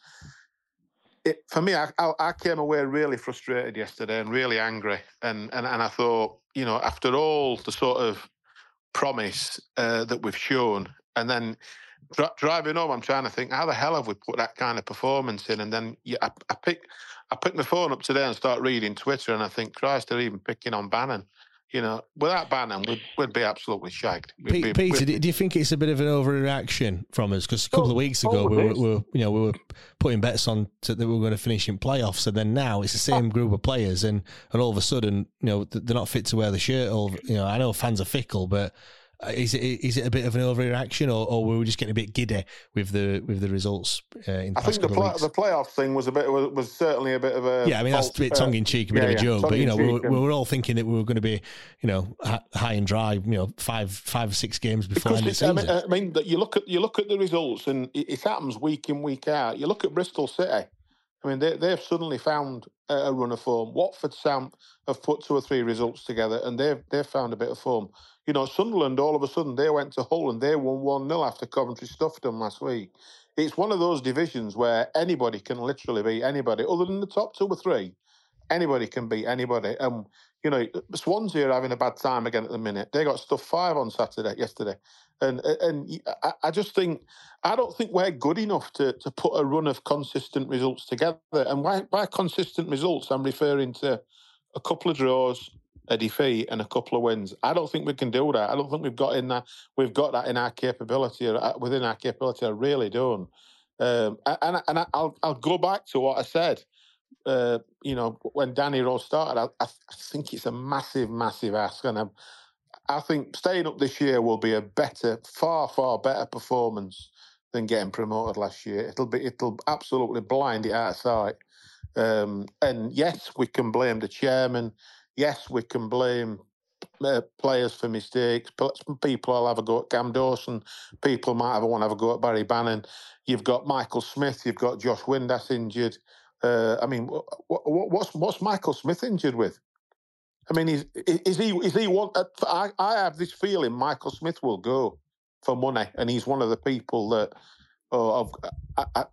It, for me, I, I, came away really frustrated yesterday and really angry. And, and, and I thought, you know, after all the sort of promise uh, that we've shown, and then Dri- driving home, I'm trying to think how the hell have we put that kind of performance in? And then I, I pick I pick my phone up today and start reading Twitter, and I think Christ, they're even picking on Bannon. You know, without Bannon, we'd, we'd be absolutely shagged. Be, Peter, do you think it's a bit of an overreaction from us? Because a couple oh, of weeks ago, we were, we were, you know, we were putting bets on to, that we were going to finish in playoffs, and then now it's the same group of players, and and all of a sudden, you know, they're not fit to wear the shirt. Or you know, I know fans are fickle, but is it is it a bit of an overreaction, or, or were we just getting a bit giddy with the with the results? Uh, in the I think the play, the playoff thing was a bit was, was, certainly a bit of a yeah. I mean that's a bit tongue in cheek, a bit yeah, of a yeah, joke, but you know we were, we were, all thinking that we were going to be you know high and dry, you know five five or six games before end of season. I mean, I mean, you look at you look at the results, and it, it happens week in week out. You look at Bristol City. I mean, they, they've suddenly found a run of form. Watford Sam have put two or three results together, and they've they've found a bit of form. You know, Sunderland, all of a sudden, they went to Hull and they won 1 0 after Coventry stuffed them last week. It's one of those divisions where anybody can literally beat anybody, other than the top two or three. Anybody can beat anybody. Um, you know, Swansea are having a bad time again at the minute. They got stuff five on Saturday, yesterday. And and I just think, I don't think we're good enough to, to put a run of consistent results together. And by, by consistent results, I'm referring to a couple of draws, a defeat and a couple of wins. I don't think we can do that. I don't think we've got in that. We've got that in our capability or uh, within our capability. I really don't. Um, and and I'll I'll go back to what I said. Uh, you know, when Danny Röhl started, I, I, think it's a massive, massive ask, and I'm, I think staying up this year will be a better, far, far better performance than getting promoted last year. It'll be, it'll absolutely blind it out of sight. Um, and yes, we can blame the chairman yes, we can blame uh, players for mistakes. People will have a go at Cam Dawson. People might have a want to have a go at Barry Bannon. You've got Michael Smith. You've got Josh Windass injured. Uh, I mean, what's what's Michael Smith injured with? I mean, is is he is he one? Uh, I I have this feeling Michael Smith will go for money, and he's one of the people that. Oh, I, I,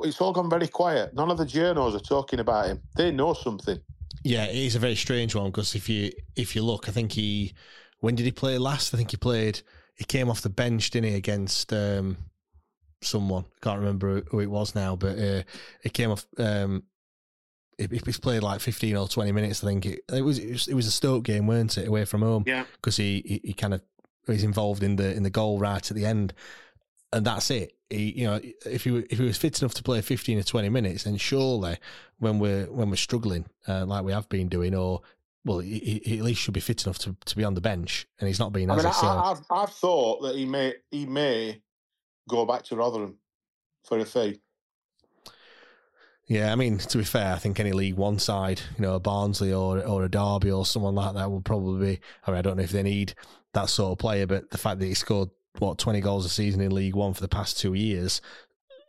it's all gone very quiet. None of the journals are talking about him. They know something. Yeah, it is a very strange one because if you if you look, I think he when did he play last? I think he played. He came off the bench, didn't he, against um, someone? Can't remember who it was now, but uh, he came off. Um, he's played like fifteen or twenty minutes. I think it, it, was, it was it was a Stoke game, weren't it, away from home? Yeah, because he, he, he kind of was involved in the in the goal right at the end, and that's it he, you know, if he if he was fit enough to play fifteen or twenty minutes, then surely when we're when we're struggling uh, like we have been doing, or well, he, he, at least should be fit enough to, to be on the bench, and he's not been. I mean, I, have I've thought that he may he may go back to Rotherham for a fee. Yeah, I mean, to be fair, I think any League One side, you know, a Barnsley or or a Derby or someone like that will probably. be. I mean, I don't know if they need that sort of player, but the fact that he scored what twenty goals a season in League One for the past two years,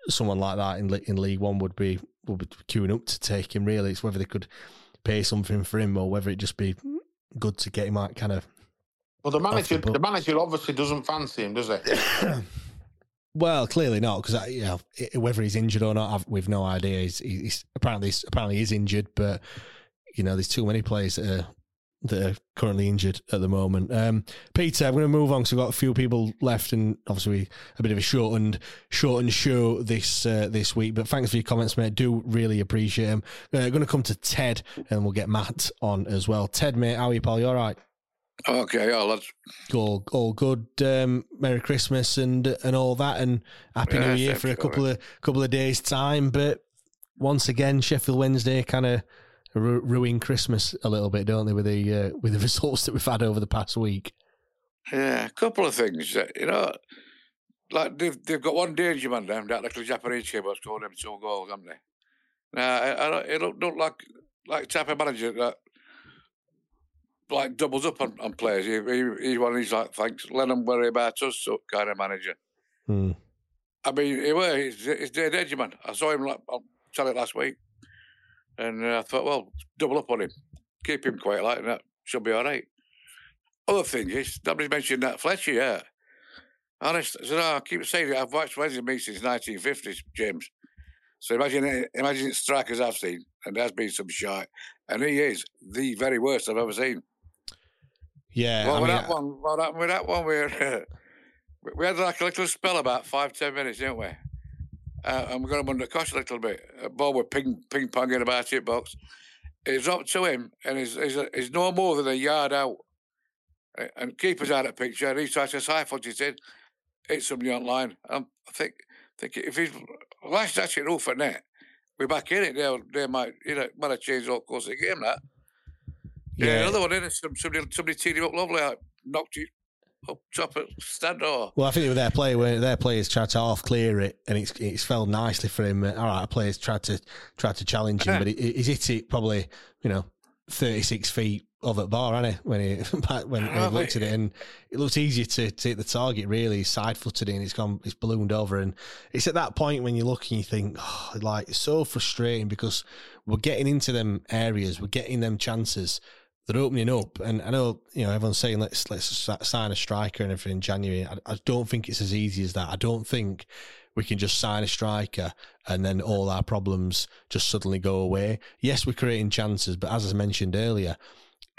someone like that in in League One would be would be queuing up to take him. Really, it's whether they could pay something for him or whether it just be good to get him out kind of Well, the manager, book. the manager obviously doesn't fancy him, does he? <coughs> <coughs> Well, clearly not, because you know whether he's injured or not, I've, we've no idea. He's, he's apparently he's, apparently he's injured, but you know there's too many players that are that are currently injured at the moment. Um, Peter, I'm going to move on because we've got a few people left, and obviously a bit of a shortened shortened show this uh, this week. But thanks for your comments, mate. Do really appreciate them. Uh, going to come to Ted, and we'll get Matt on as well. Ted, mate, how are you, pal? You all right? Okay, yeah, lads. all all good. Um, Merry Christmas and and all that, and Happy New Year for a couple of couple of days time. But once again, Sheffield Wednesday kind of ru- ruin Christmas a little bit, don't they? With the uh, with the <laughs> results that we've had over the past week. Yeah, a couple of things. uh, You know, like they've they've got one danger man down that little Japanese kid was scored them two goals, haven't they? Now, I, I don't, it don't look like like type of manager that like doubles up on, on players. He, he, he's one of these like thanks, let them worry about us so kind of manager. Hmm. I mean, he were he's, he's dead edgy man. I saw him like, on telly last week, and uh, I thought, well, double up on him, keep him quiet like that, should be all right. Other thing is, nobody's mentioned that Fletcher yet. Honest, I, said, oh, I keep saying it. I've watched Wednesday meet since 1950s, James. So imagine imagine strikers I've seen, and there's been some shite, and he is the very worst I've ever seen. Yeah, Well, I with mean, that one, well, that, with that one, we we- <laughs> we had like a little spell about five ten minutes, didn't we? Uh, and we got him under cosh a little bit. Uh, Bob were ping ping ponging about it, box. It's up to him, and he's, he's, he's no more than a yard out. Uh, And keeper's out of picture, and he's trying to side foot it in, hit somebody on line. Um, I think think if he's lashed that shit off at net, we're back in it. They they might you know might have changed all course of the game. That yeah, yeah. another one in it. Somebody somebody teed him up lovely, like, knocked you up top of stand door. Well, I think they were their play Where their players tried to half clear it, and it's it's fell nicely for him. All right, a players tried to tried to challenge him, <laughs> but he, he's hit it probably you know thirty six feet over the bar, hasn't he? When he <laughs> when, when he looked at it, and it looks easier to, to hit the target. Really, he's side footed it, and it's gone, it's ballooned over, and it's at that point when you look and you think, oh, like it's so frustrating because we're getting into them areas, we're getting them chances. They're opening up, and I know you know everyone's saying let's let's sign a striker and everything in January. I, I don't think it's as easy as that. I don't think we can just sign a striker and then all our problems just suddenly go away. Yes, we're creating chances, but as I mentioned earlier,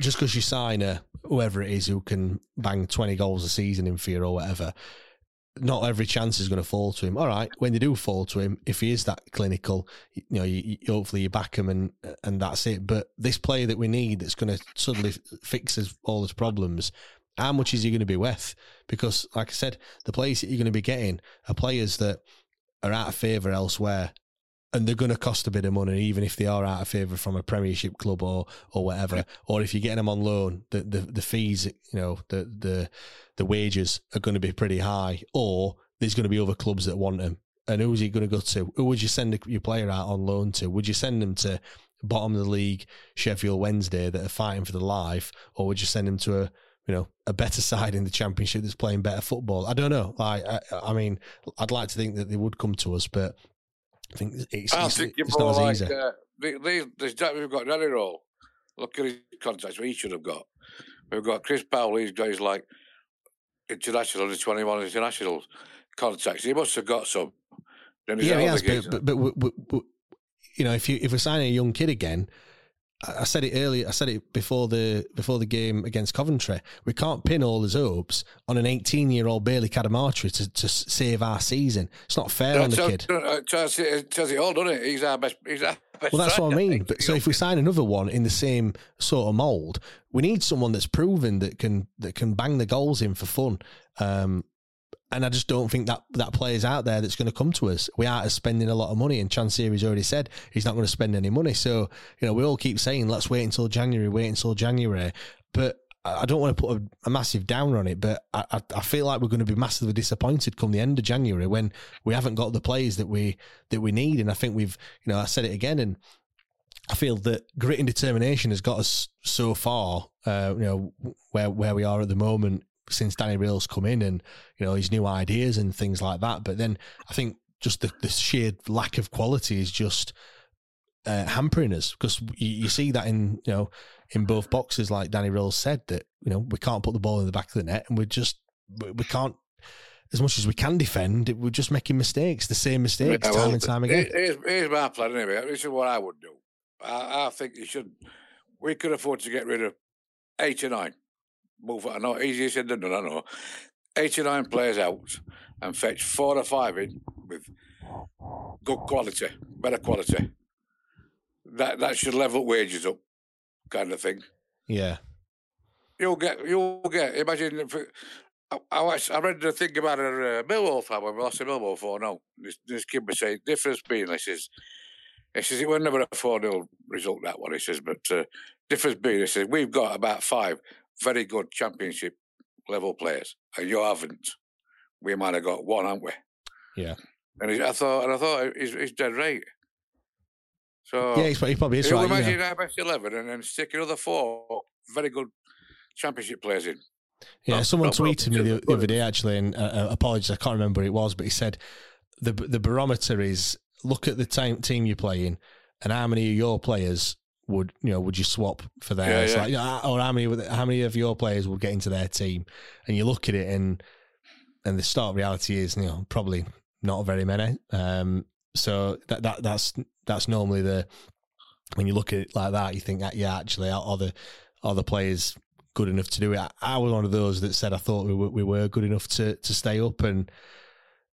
just because you sign a whoever it is who can bang twenty goals a season in fear or whatever, not every chance is going to fall to him. All right, when they do fall to him, if he is that clinical, you know, you, you, hopefully you back him and and that's it. But this player that we need that's going to suddenly fix his, all his problems, how much is he going to be worth? Because, like I said, the players that you're going to be getting are players that are out of favour elsewhere. And they're going to cost a bit of money, even if they are out of favour from a Premiership club or or whatever. Or if you're getting them on loan, the, the the fees, you know, the the the wages are going to be pretty high. Or there's going to be other clubs that want them. And who's he going to go to? Who would you send your player out on loan to? Would you send them to bottom of the league Sheffield Wednesday that are fighting for the life, or would you send them to a you know a better <laughs> side in the Championship that's playing better football? I don't know. Like, I, I mean, I'd like to think that they would come to us, but I think it's, I it's, think it's not as like easy. uh, the- these, this Jack we've got Danny Röhl. Look at his contacts. What he should have got. We've got Chris Powell. He's got his like international, the twenty-one international contacts. He must have got some. Yeah, he has, but, but, but, we- you know, if you if we're signing a young kid again, I said it earlier. I said it before the before the game against Coventry. We can't pin all his hopes on an 18 year old Bailey Cadamartri to, to save our season. It's not fair on the tells, kid. uh, tells, it tells it all, doesn't it? He's our best. He's our best. Well, that's what I mean. But so if we sign another one in the same sort of mold, we need someone that's proven that can that can bang the goals in for fun. Um, and I just don't think that that player's out there that's going to come to us. We are spending a lot of money, and Chansiri's already said he's not going to spend any money. So you know, we all keep saying let's wait until January, wait until January. But I don't want to put a, a massive downer on it, but I, I, I feel like we're going to be massively disappointed come the end of January when we haven't got the players that we that we need. And I think we've, you know, I said it again, and I feel that grit and determination has got us so far, uh, you know, where where we are at the moment since Danny Röhl's come in and you know his new ideas and things like that. But then I think just the, the sheer lack of quality is just uh, hampering us because you, you, see that in you know in both boxes, like Danny Röhl said that you know we can't put the ball in the back of the net, and we're just we can't as much as we can defend, we're just making mistakes, the same mistakes yeah, well, time and time again. Here's, here's my plan anyway. This is what I would do. I, I think you should. We could afford to get rid of eight or nine. Move. I know easier said than done. I know. Eight or nine players out and fetch four or five in with good quality, better quality. That that should level wages up, kind of thing. Yeah. You'll get. You'll get. Imagine if. I, I, watched, I read the thing about a uh, Millwall fan when we lost to Millwall 4 no. This, this kid was saying, difference being, this is he says it was never a 4 0 result, that one. He says, but uh, difference being, he says, we've got about five very good championship level players, and you haven't. We might have got one, haven't we? Yeah. And he, I thought, and I thought he's, he's dead right. So yeah, he's, he probably is right. Imagine yeah. our best eleven and then stick another four very good championship players in. Yeah, not, someone not tweeted me the, the, other day actually, and uh, uh, apologies, I can't remember who it was, but he said the the barometer is look at the time, team you're playing and how many of your players would you know would you swap for theirs? Yeah, yeah. Like, or how many how many of your players would get into their team? And you look at it, and and the stark reality is you know probably not very many. Um, so that that that's that's normally the when you look at it like that, you think that yeah, actually, are the are the players good enough to do it? I was one of those that said I thought we were, we were good enough to to stay up and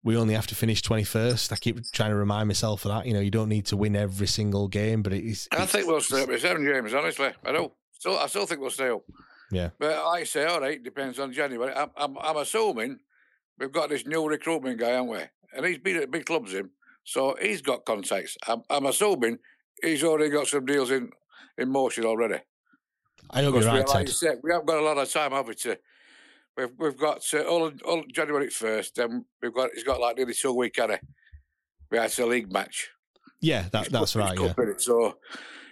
we only have to finish 21st. I keep trying to remind myself of that. You know, you don't need to win every single game, but it's. I think we'll stay up with seven games, honestly. I do. Still, I still think we'll stay up. Yeah. But like I say, all right, depends on January. I'm, I'm, I'm assuming we've got this new recruitment guy, haven't we? And he's been at big clubs, him. So he's got contacts. I'm, I'm assuming he's already got some deals in, in motion already. I know you're right, we, like said, we haven't got a lot of time, have we, to We've we've got uh, all, all January first. Then we've got he's got like nearly two week had We had a league match. Yeah, that, that's right. Yeah. So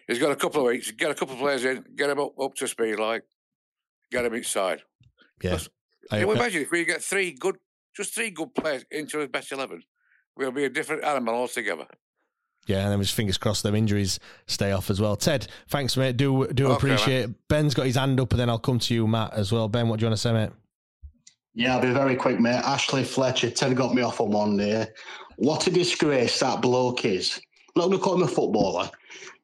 he's got a couple of weeks. Get a couple of players in. Get him up, up to speed. Like get him inside. Yeah. I, can you imagine if we get three good, just three good players into his best eleven, we'll be a different animal altogether. Yeah, and then just fingers crossed them injuries stay off as well. Ted, thanks, mate. Do do okay, appreciate it. Ben's got his hand up, and then I'll come to you, Matt, as well. Ben, what do you want to say, mate? Yeah, I'll be very quick, mate. Ashley Fletcher, Ted got me off on one day. What a disgrace that bloke is. I'm not going to call him a footballer.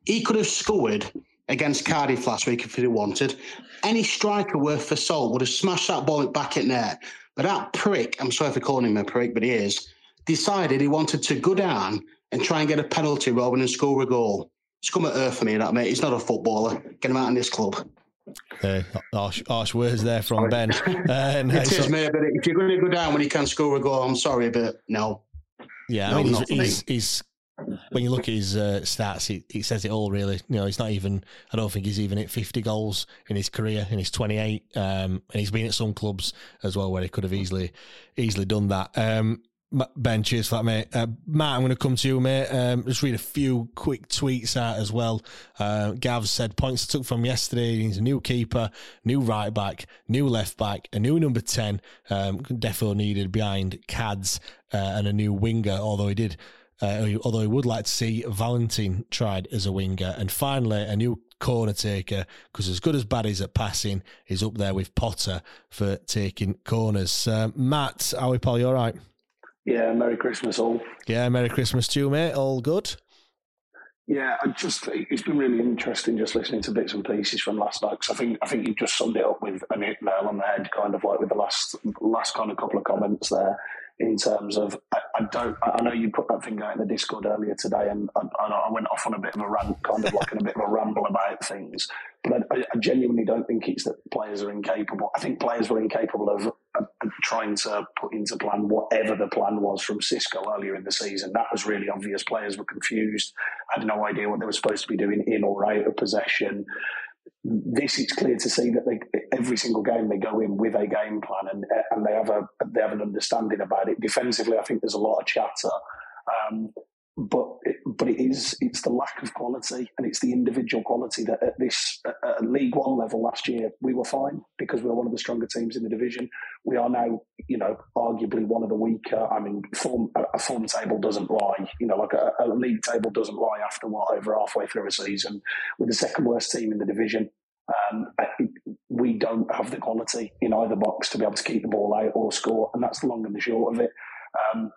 He could have scored against Cardiff last week if he wanted. Any striker worth the salt would have smashed that ball back in there. But that prick, I'm sorry for calling him a prick, but he is, decided he wanted to go down and try and get a penalty rather than score a goal. It's come at earth for me, that mate. He's not a footballer. Get him out of this club. Uh, harsh, harsh words there from Ben. Uh, <laughs> no, it is, mate. But if you're going to go down when you can score a goal, I'm sorry, but no. Yeah, no, I mean, he's, he's, he's, when you look at his uh, stats, he, he, says it all. Really, you know, he's not even. I don't think he's even hit 50 goals in his career, and he's 28. Um, and he's been at some clubs as well where he could have easily, easily done that. Um, Ben, cheers for that, mate. Uh, Matt, I'm going to come to you, mate. Um, just read a few quick tweets out as well. Uh, Gav said points took from yesterday. He's a new keeper, new right back, new left back, a new number 10. Um, defo needed behind Cads uh, and a new winger, although he did. Uh, although he would like to see Valentin tried as a winger. And finally, a new corner taker, because as good as Baddies at passing, is up there with Potter for taking corners. Uh, Matt, how are we, Paul? You all right? Yeah, Merry Christmas all. Yeah, Merry Christmas to you, mate. All good. Yeah, I just it's been really interesting just listening to bits and pieces from last night because I think I think you just summed it up with a nail on the head, kind of like with the last last kind of couple of comments there in terms of I, I, don't I know you put that thing out in the Discord earlier today and I, I, went off on a bit of a rant, kind of like in a bit of a ramble about things. But I, I, genuinely don't think it's that players are incapable. I think players were incapable of, of, trying to put into plan whatever the plan was from Xisco earlier in the season. That was really obvious. Players were confused, had no idea what they were supposed to be doing in or out of possession this it's clear to see that they, every single game they go in with a game plan and and they have a they have an understanding about it. Defensively, I think there's a lot of chatter, um, but it, but it is it's the lack of quality and it's the individual quality that at this at League One level last year we were fine because we were one of the stronger teams in the division. We are now you know, arguably one of the weaker. I mean, form, a form table doesn't lie. You know, like a, a league table doesn't lie after what over halfway through a season with the second worst team in the division. Um, we don't have the quality in either box to be able to keep the ball out or score, and that's the long and the short of it. Um,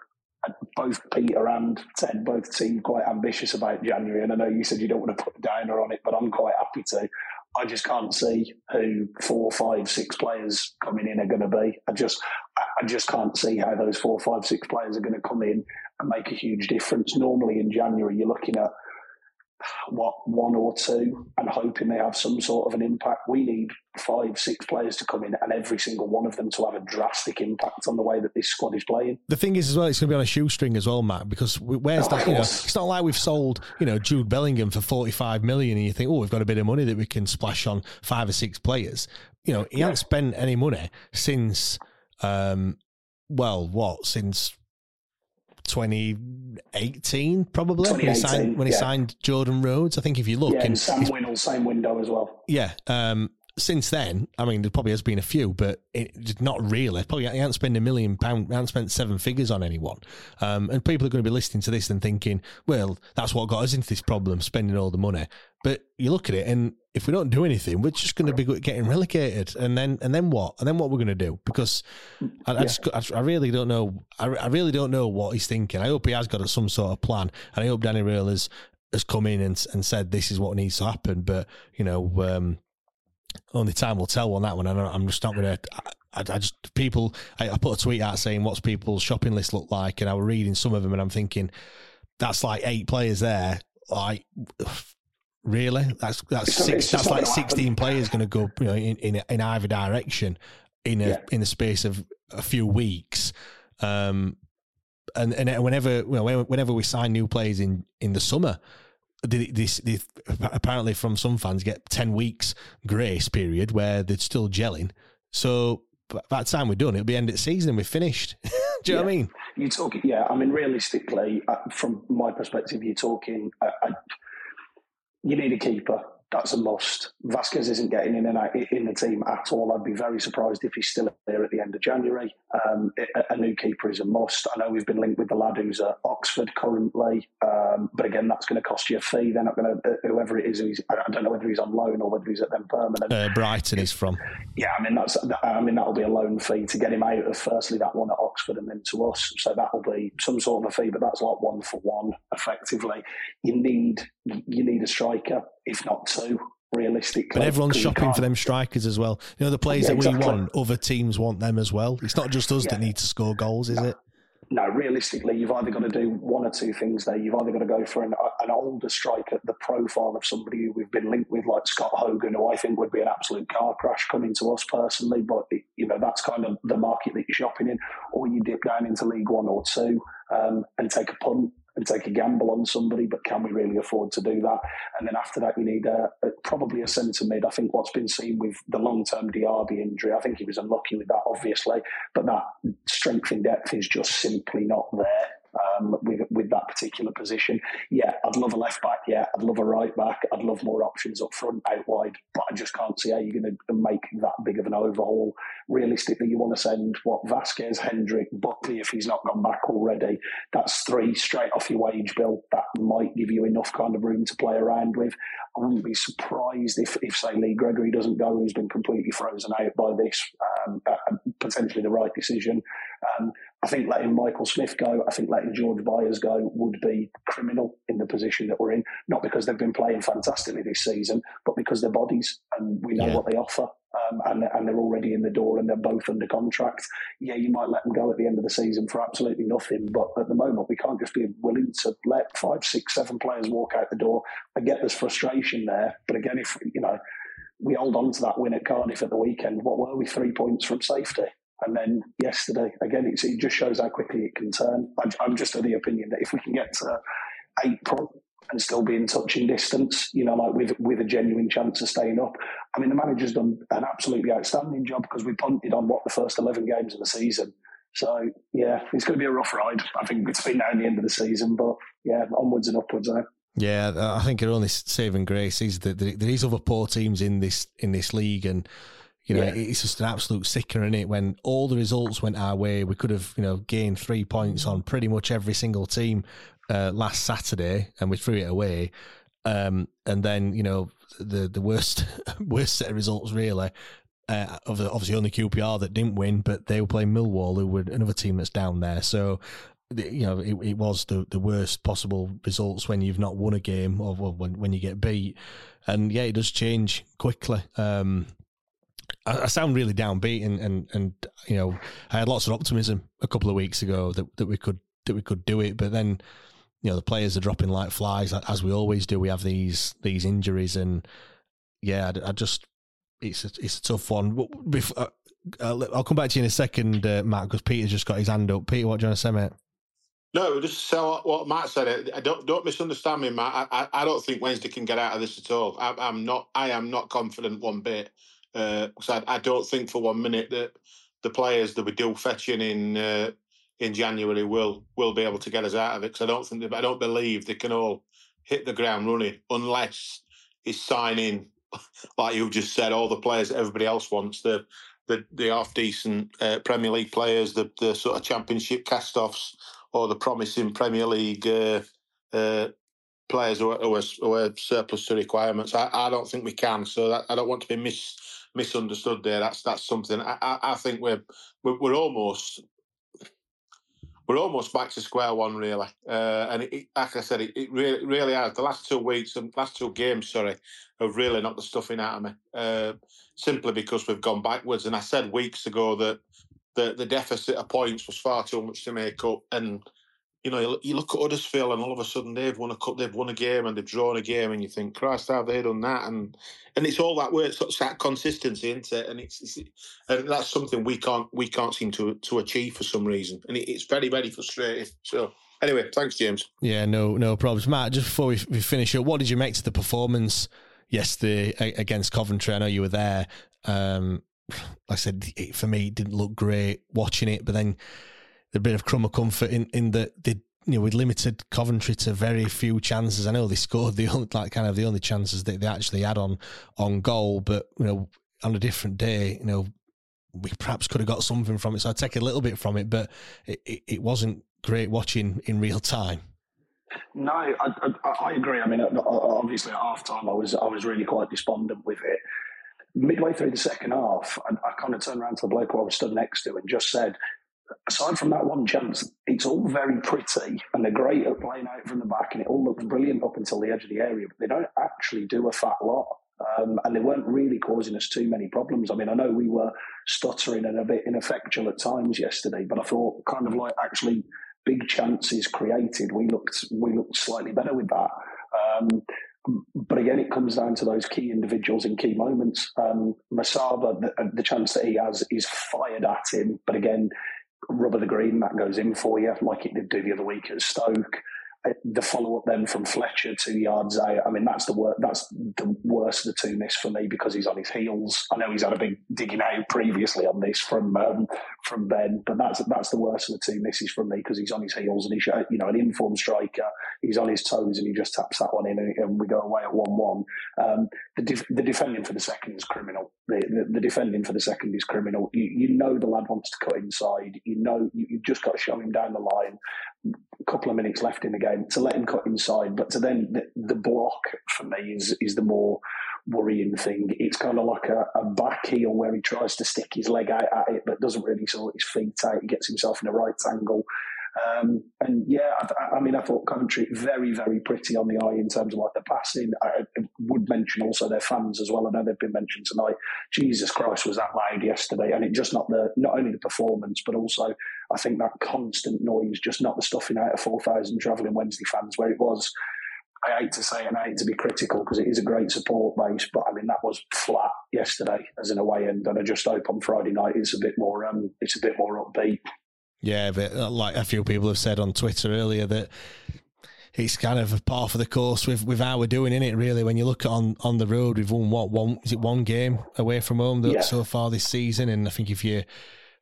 both Peter and Ted both seem quite ambitious about January, and I know you said you don't want to put a downer on it, but I'm quite happy to. I just can't see who four, five, six players coming in are going to be. I just, I just can't see how those four, five, six players are going to come in and make a huge difference. Normally in January, you're looking at what one or two and hoping they have some sort of an impact. We need five, six players to come in and every single one of them to have a drastic impact on the way that this squad is playing. The thing is, as well, it's going to be on a shoestring as well, Matt, because where's that? You know, it's not like we've sold, you know, Jude Bellingham for 45 million and you think, oh, we've got a bit of money that we can splash on five or six players. You know, he yeah. hasn't spent any money since, um, well, what, since 2018, probably 2018, when he signed when he signed Jordan Rhodes. I think if you look, yeah, and Sam Winnall, same window as well. Yeah. Um, since then, I mean, there probably has been a few, but it, not really. Probably he hasn't spent a million pound, he hasn't spent seven figures on anyone. Um, and people are going to be listening to this and thinking, well, that's what got us into this problem, spending all the money. But you look at it, and if we don't do anything, we're just going to be getting relegated. And then, and then what? And then what we're going to do? Because I, I just, I, really don't know. I, I really don't know what he's thinking. I hope he has got some sort of plan, and I hope Danny Röhl has has come in and, and said this is what needs to happen. But you know, um, only time will tell on that one. And I'm just not going to. I, I, just people. I, I, put a tweet out saying what's people's shopping list look like, and I was reading some of them, and I'm thinking that's like eight players there. Like, really? That's that's six. That's like 16 players going to go you know, in, in in either direction in a yeah. in the space of a few weeks. Um, and and whenever you know, whenever we sign new players in in the summer, this, this apparently from some fans get 10 weeks grace period where they're still gelling. So by the time we're done, it'll be end of the season and we're finished. <laughs> Do you yeah. know what I mean? You talking, yeah. I mean, realistically, uh, from my perspective, you're talking. Uh, uh, you need a keeper that's a must. Vasquez isn't getting in and out in the team at all. I'd be very surprised if he's still there at the end of January. Um, a, a, new keeper is a must. I know we've been linked with the lad who's at Oxford currently, um, but again, that's going to cost you a fee. They're not going to, uh, whoever it is, I don't know whether he's on loan or whether he's at them permanent. Uh, Brighton is from. Yeah, I mean that's. I mean that'll be a loan fee to get him out of firstly that one at Oxford and then to us. So that'll be some sort of a fee, but that's like one for one effectively. You need you need a striker, if not two realistically. But everyone's shopping for them strikers as well. You know, the players yeah, that exactly. we want, other teams want them as well. It's not just us yeah. that need to score goals, is no. it? No, realistically, you've either got to do one or two things there. You've either got to go for an, an older striker, the profile of somebody who we've been linked with, like Scott Hogan, who I think would be an absolute car crash coming to us personally. But, it, you know, that's kind of the market that you're shopping in. Or you dip down into League One or Two um, and take a punt and take a gamble on somebody, but can we really afford to do that? And then after that, you need a, a, probably a centre mid. I think what's been seen with the long term Diaby injury, I think he was unlucky with that, obviously, but that strength in depth is just simply not there um, with with that particular position. Yeah, I'd love a left back. Yeah, I'd love a right back. I'd love more options up front, out wide. But I just can't see how you're going to make that big of an overhaul. Realistically, you want to send what Vasquez, Hendrick, Buckley if he's not gone back already. That's three straight off your wage bill. That might give you enough kind of room to play around with. I wouldn't be surprised if, if say Lee Gregory doesn't go, who's been completely frozen out by this. Um, uh, potentially the right decision. Um, I think letting Michael Smith go, I think letting George Byers go would be criminal in the position that we're in. Not because they've been playing fantastically this season, but because they're bodies and we know yeah. what they offer. Um, and, and they're already in the door and they're both under contract. Yeah, you might let them go at the end of the season for absolutely nothing, but at the moment we can't just be willing to let five, six, seven players walk out the door. I get there's frustration there, but again, if you know we hold on to that win at Cardiff at the weekend, what were we three points from safety? And then yesterday, again, it just shows how quickly it can turn. I'm just of the opinion that if we can get to April and still be in touching distance, you know, like with with a genuine chance of staying up. I mean, the manager's done an absolutely outstanding job because we punted on what the first eleven games of the season. So yeah, it's going to be a rough ride. I think between now and the end of the season, but yeah, onwards and upwards. Eh? Yeah, I think our only saving grace is that there is other poor teams in this in this league, and You know, Yeah. it's just an absolute sicker in it when all the results went our way. We could have, you know, gained three points on pretty much every single team uh, last Saturday, and we threw it away. Um, and then, you know, the the worst <laughs> worst set of results really. Uh, of the- obviously only QPR that didn't win, but they were playing Millwall, who were another team that's down there. So, you know, it, it was the, the worst possible results when you've not won a game or when when you get beat. And yeah, it does change quickly. Um, I, sound really downbeat, and, and and you know, I had lots of optimism a couple of weeks ago that, that we could that we could do it, but then you know the players are dropping like flies as we always do. We have these these injuries, and yeah, I, I just it's a, it's a tough one. But bef- uh, I'll, come back to you in a second, uh, Matt, because Peter's just got his hand up. Peter, what do you want to say, mate? No, just so what Matt said. I don't don't misunderstand me, Matt. I, I, I don't think Wednesday can get out of this at all. I, I'm not. I am not confident one bit because I, I don't think for one minute that the players that we do fetching in uh, in January will will be able to get us out of it. Because I don't think I don't believe they can all hit the ground running unless it's signing <laughs> like you've just said all the players that everybody else wants the the, the half decent uh, Premier League players, the the sort of Championship cast offs or the promising Premier League uh, uh, players who are, who, are, who are surplus to requirements. I, I don't think we can. So that, I don't want to be mis, misunderstood there. That's that's something. I, I, I think we're, we're almost we're almost back to square one, really. Uh, and it, like I said, it, it really really has. The last two weeks, the last two games, sorry, have really knocked the stuffing out of me. Uh, simply because we've gone backwards. And I said weeks ago that the the deficit of points was far too much to make up. And you know, you, look at Huddersfield, and all of a sudden they've won a cup, they've won a game, and they've drawn a game, and you think, Christ, have they done that? And and it's all that work, it's that consistency, isn't it? And it's, it's and that's something we can't we can't seem to to achieve for some reason, and it, it's very very frustrating. So. Anyway, thanks, James. Yeah, no, no problems, Matt. Just before we, we finish up, what did you make to the performance yesterday against Coventry? I know you were there. Um, like I said, for me, it didn't look great watching it, but then the bit of crumb of comfort in in that they you know we limited Coventry to very few chances. I know they scored the <laughs> only like kind of the only chances that they actually had on on goal, but you know on a different day, you know we perhaps could have got something from it. So I take a little bit from it, but it, it, it wasn't great watching in real time. No, I, I, I agree. I mean, uh, obviously at half time, I was I was really quite despondent with it. Midway through the second half, I, I kind of turned around to the bloke I was stood next to and just said, aside from that one chance, it's all very pretty and they're great at playing out from the back and it all looks brilliant up until the edge of the area, but they don't actually do a fat lot. Um, and they weren't really causing us too many problems. I mean, I know we were stuttering and a bit ineffectual at times yesterday, but I thought kind of like actually big chances created, we looked we looked slightly better with that. Um, but again, it comes down to those key individuals in key moments. Um, Musaba, the, the chance that he has is fired at him, but again, rubber the green that goes in for you, like it did do the other week at Stoke. Uh, The follow up then from Fletcher two yards out. I mean, that's the that's the worst of the two miss for me because he's on his heels. I know he's had a big digging out previously on this from um, from Ben, but that's that's the worst of the two misses from me because he's on his heels and he's you know an informed striker. He's on his toes and he just taps that one in and, and we go away at one one. Um, the def- the defending for the second is criminal. The, the, the defending for the second is criminal. You, you know the lad wants to cut inside. You know you, you've just got to show him down the line. Couple of minutes left in the game to let him cut inside, but to then the, the block for me is is the more worrying thing. It's kind of like a, a back heel where he tries to stick his leg out at it, but doesn't really sort his feet out. He gets himself in a right angle. Um, and yeah, I, I, mean, I thought Coventry very, very pretty on the eye in terms of like the passing. I, I would mention also their fans as well. I know they've been mentioned tonight. Jesus Christ, was that loud yesterday? And it just not the not only the performance, but also I think that constant noise just not the stuffing out of four thousand travelling Wednesday fans where it was. I hate to say it and I hate to be critical because it is a great support base, but I mean that was flat yesterday as an away end, and I just hope on Friday night it's a bit more um, it's a bit more upbeat. Yeah, but uh, like a few people have said on Twitter earlier that it's kind of a par for the course with, with how we're doing in it. Really, when you look on on the road, we've won what one is it one game away from home that, Yeah. so far this season, and I think if you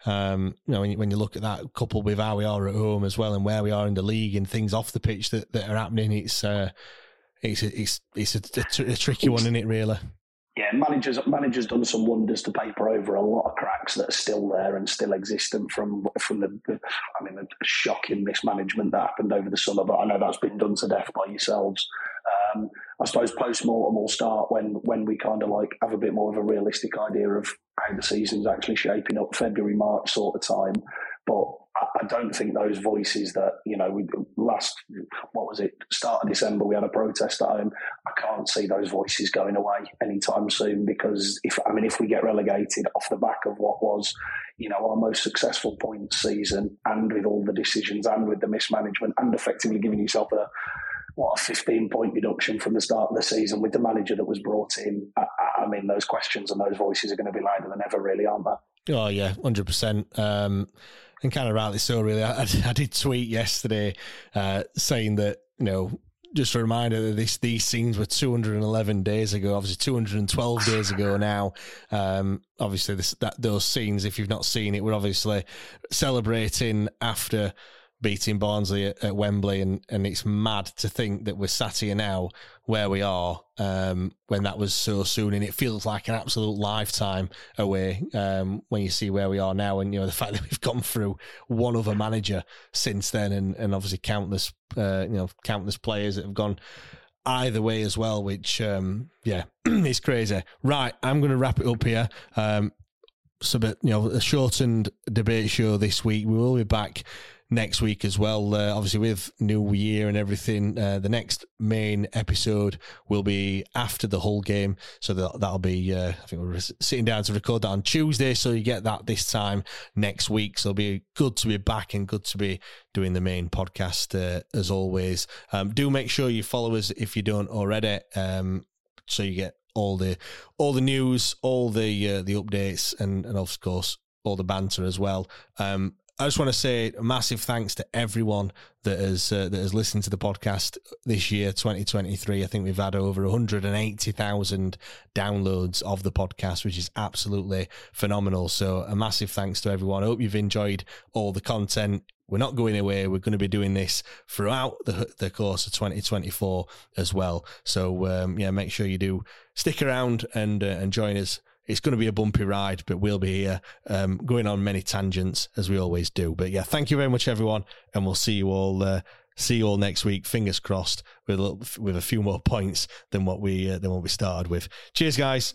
um, you know, when you, when you look at that coupled with how we are at home as well, and where we are in the league and things off the pitch that, that are happening, it's uh, it's a, it's it's a, a, tr- a tricky one, isn't it? Really. Yeah, managers managers done some wonders to paper over a lot of cracks that are still there and still existent from from the, I mean, the shocking mismanagement that happened over the summer. But I know that's been done to death by yourselves. Um, I suppose post mortem will start when when we kind of like have a bit more of a realistic idea of how the season's actually shaping up, February March sort of time. But I don't think those voices that you know we last what was it start of December we had a protest at home. I can't see those voices going away anytime soon because if I mean if we get relegated off the back of what was you know our most successful point season and with all the decisions and with the mismanagement and effectively giving yourself a what a 15 point reduction from the start of the season with the manager that was brought in. I, I mean, those questions and those voices are going to be louder than ever, really, aren't they? Oh yeah, hundred um, percent and kind of rightly so. Really, I, I did tweet yesterday uh, saying that you know just a reminder that this these scenes were 211 days ago. Obviously, 212 <sighs> days ago now. Um, obviously, this that those scenes, if you've not seen it, we're obviously celebrating after beating Barnsley at, at, Wembley, and, and it's mad to think that we're sat here now where we are um, when that was so soon, and it feels like an absolute lifetime away um, when you see where we are now, and you know the <laughs> fact that we've gone through one other manager since then, and, and obviously countless uh, you know countless players that have gone either way as well, which um, yeah, <clears throat> it's crazy. Right, I'm going to wrap it up here. Um, so, but you know, a shortened debate show this week. We will be back next week as well. Uh, obviously, with New Year and everything, uh, the next main episode will be after the whole game. So that, that'll be, uh, I think we're sitting down to record that on Tuesday. So you get that this time next week. So it'll be good to be back and good to be doing the main podcast uh, as always. Um, do make sure you follow us if you don't already. Um, so you get all the all the news, all the uh, the updates, and and of course all the banter as well. Um, I just want to say a massive thanks to everyone that has uh, that has listened to the podcast this year, 2023. I think we've had over 180,000 downloads of the podcast, which is absolutely phenomenal. So a massive thanks to everyone. I hope you've enjoyed all the content. We're not going away. We're going to be doing this throughout the, the course of 2024 as well. So um, yeah, make sure you do stick around and uh, and join us it's going to be a bumpy ride, but we'll be here um, going on many tangents as we always do. But yeah, thank you very much, everyone, and we'll see you all. Uh, see you all next week. Fingers crossed with a little, with a few more points than what we uh, than what we started with. Cheers, guys.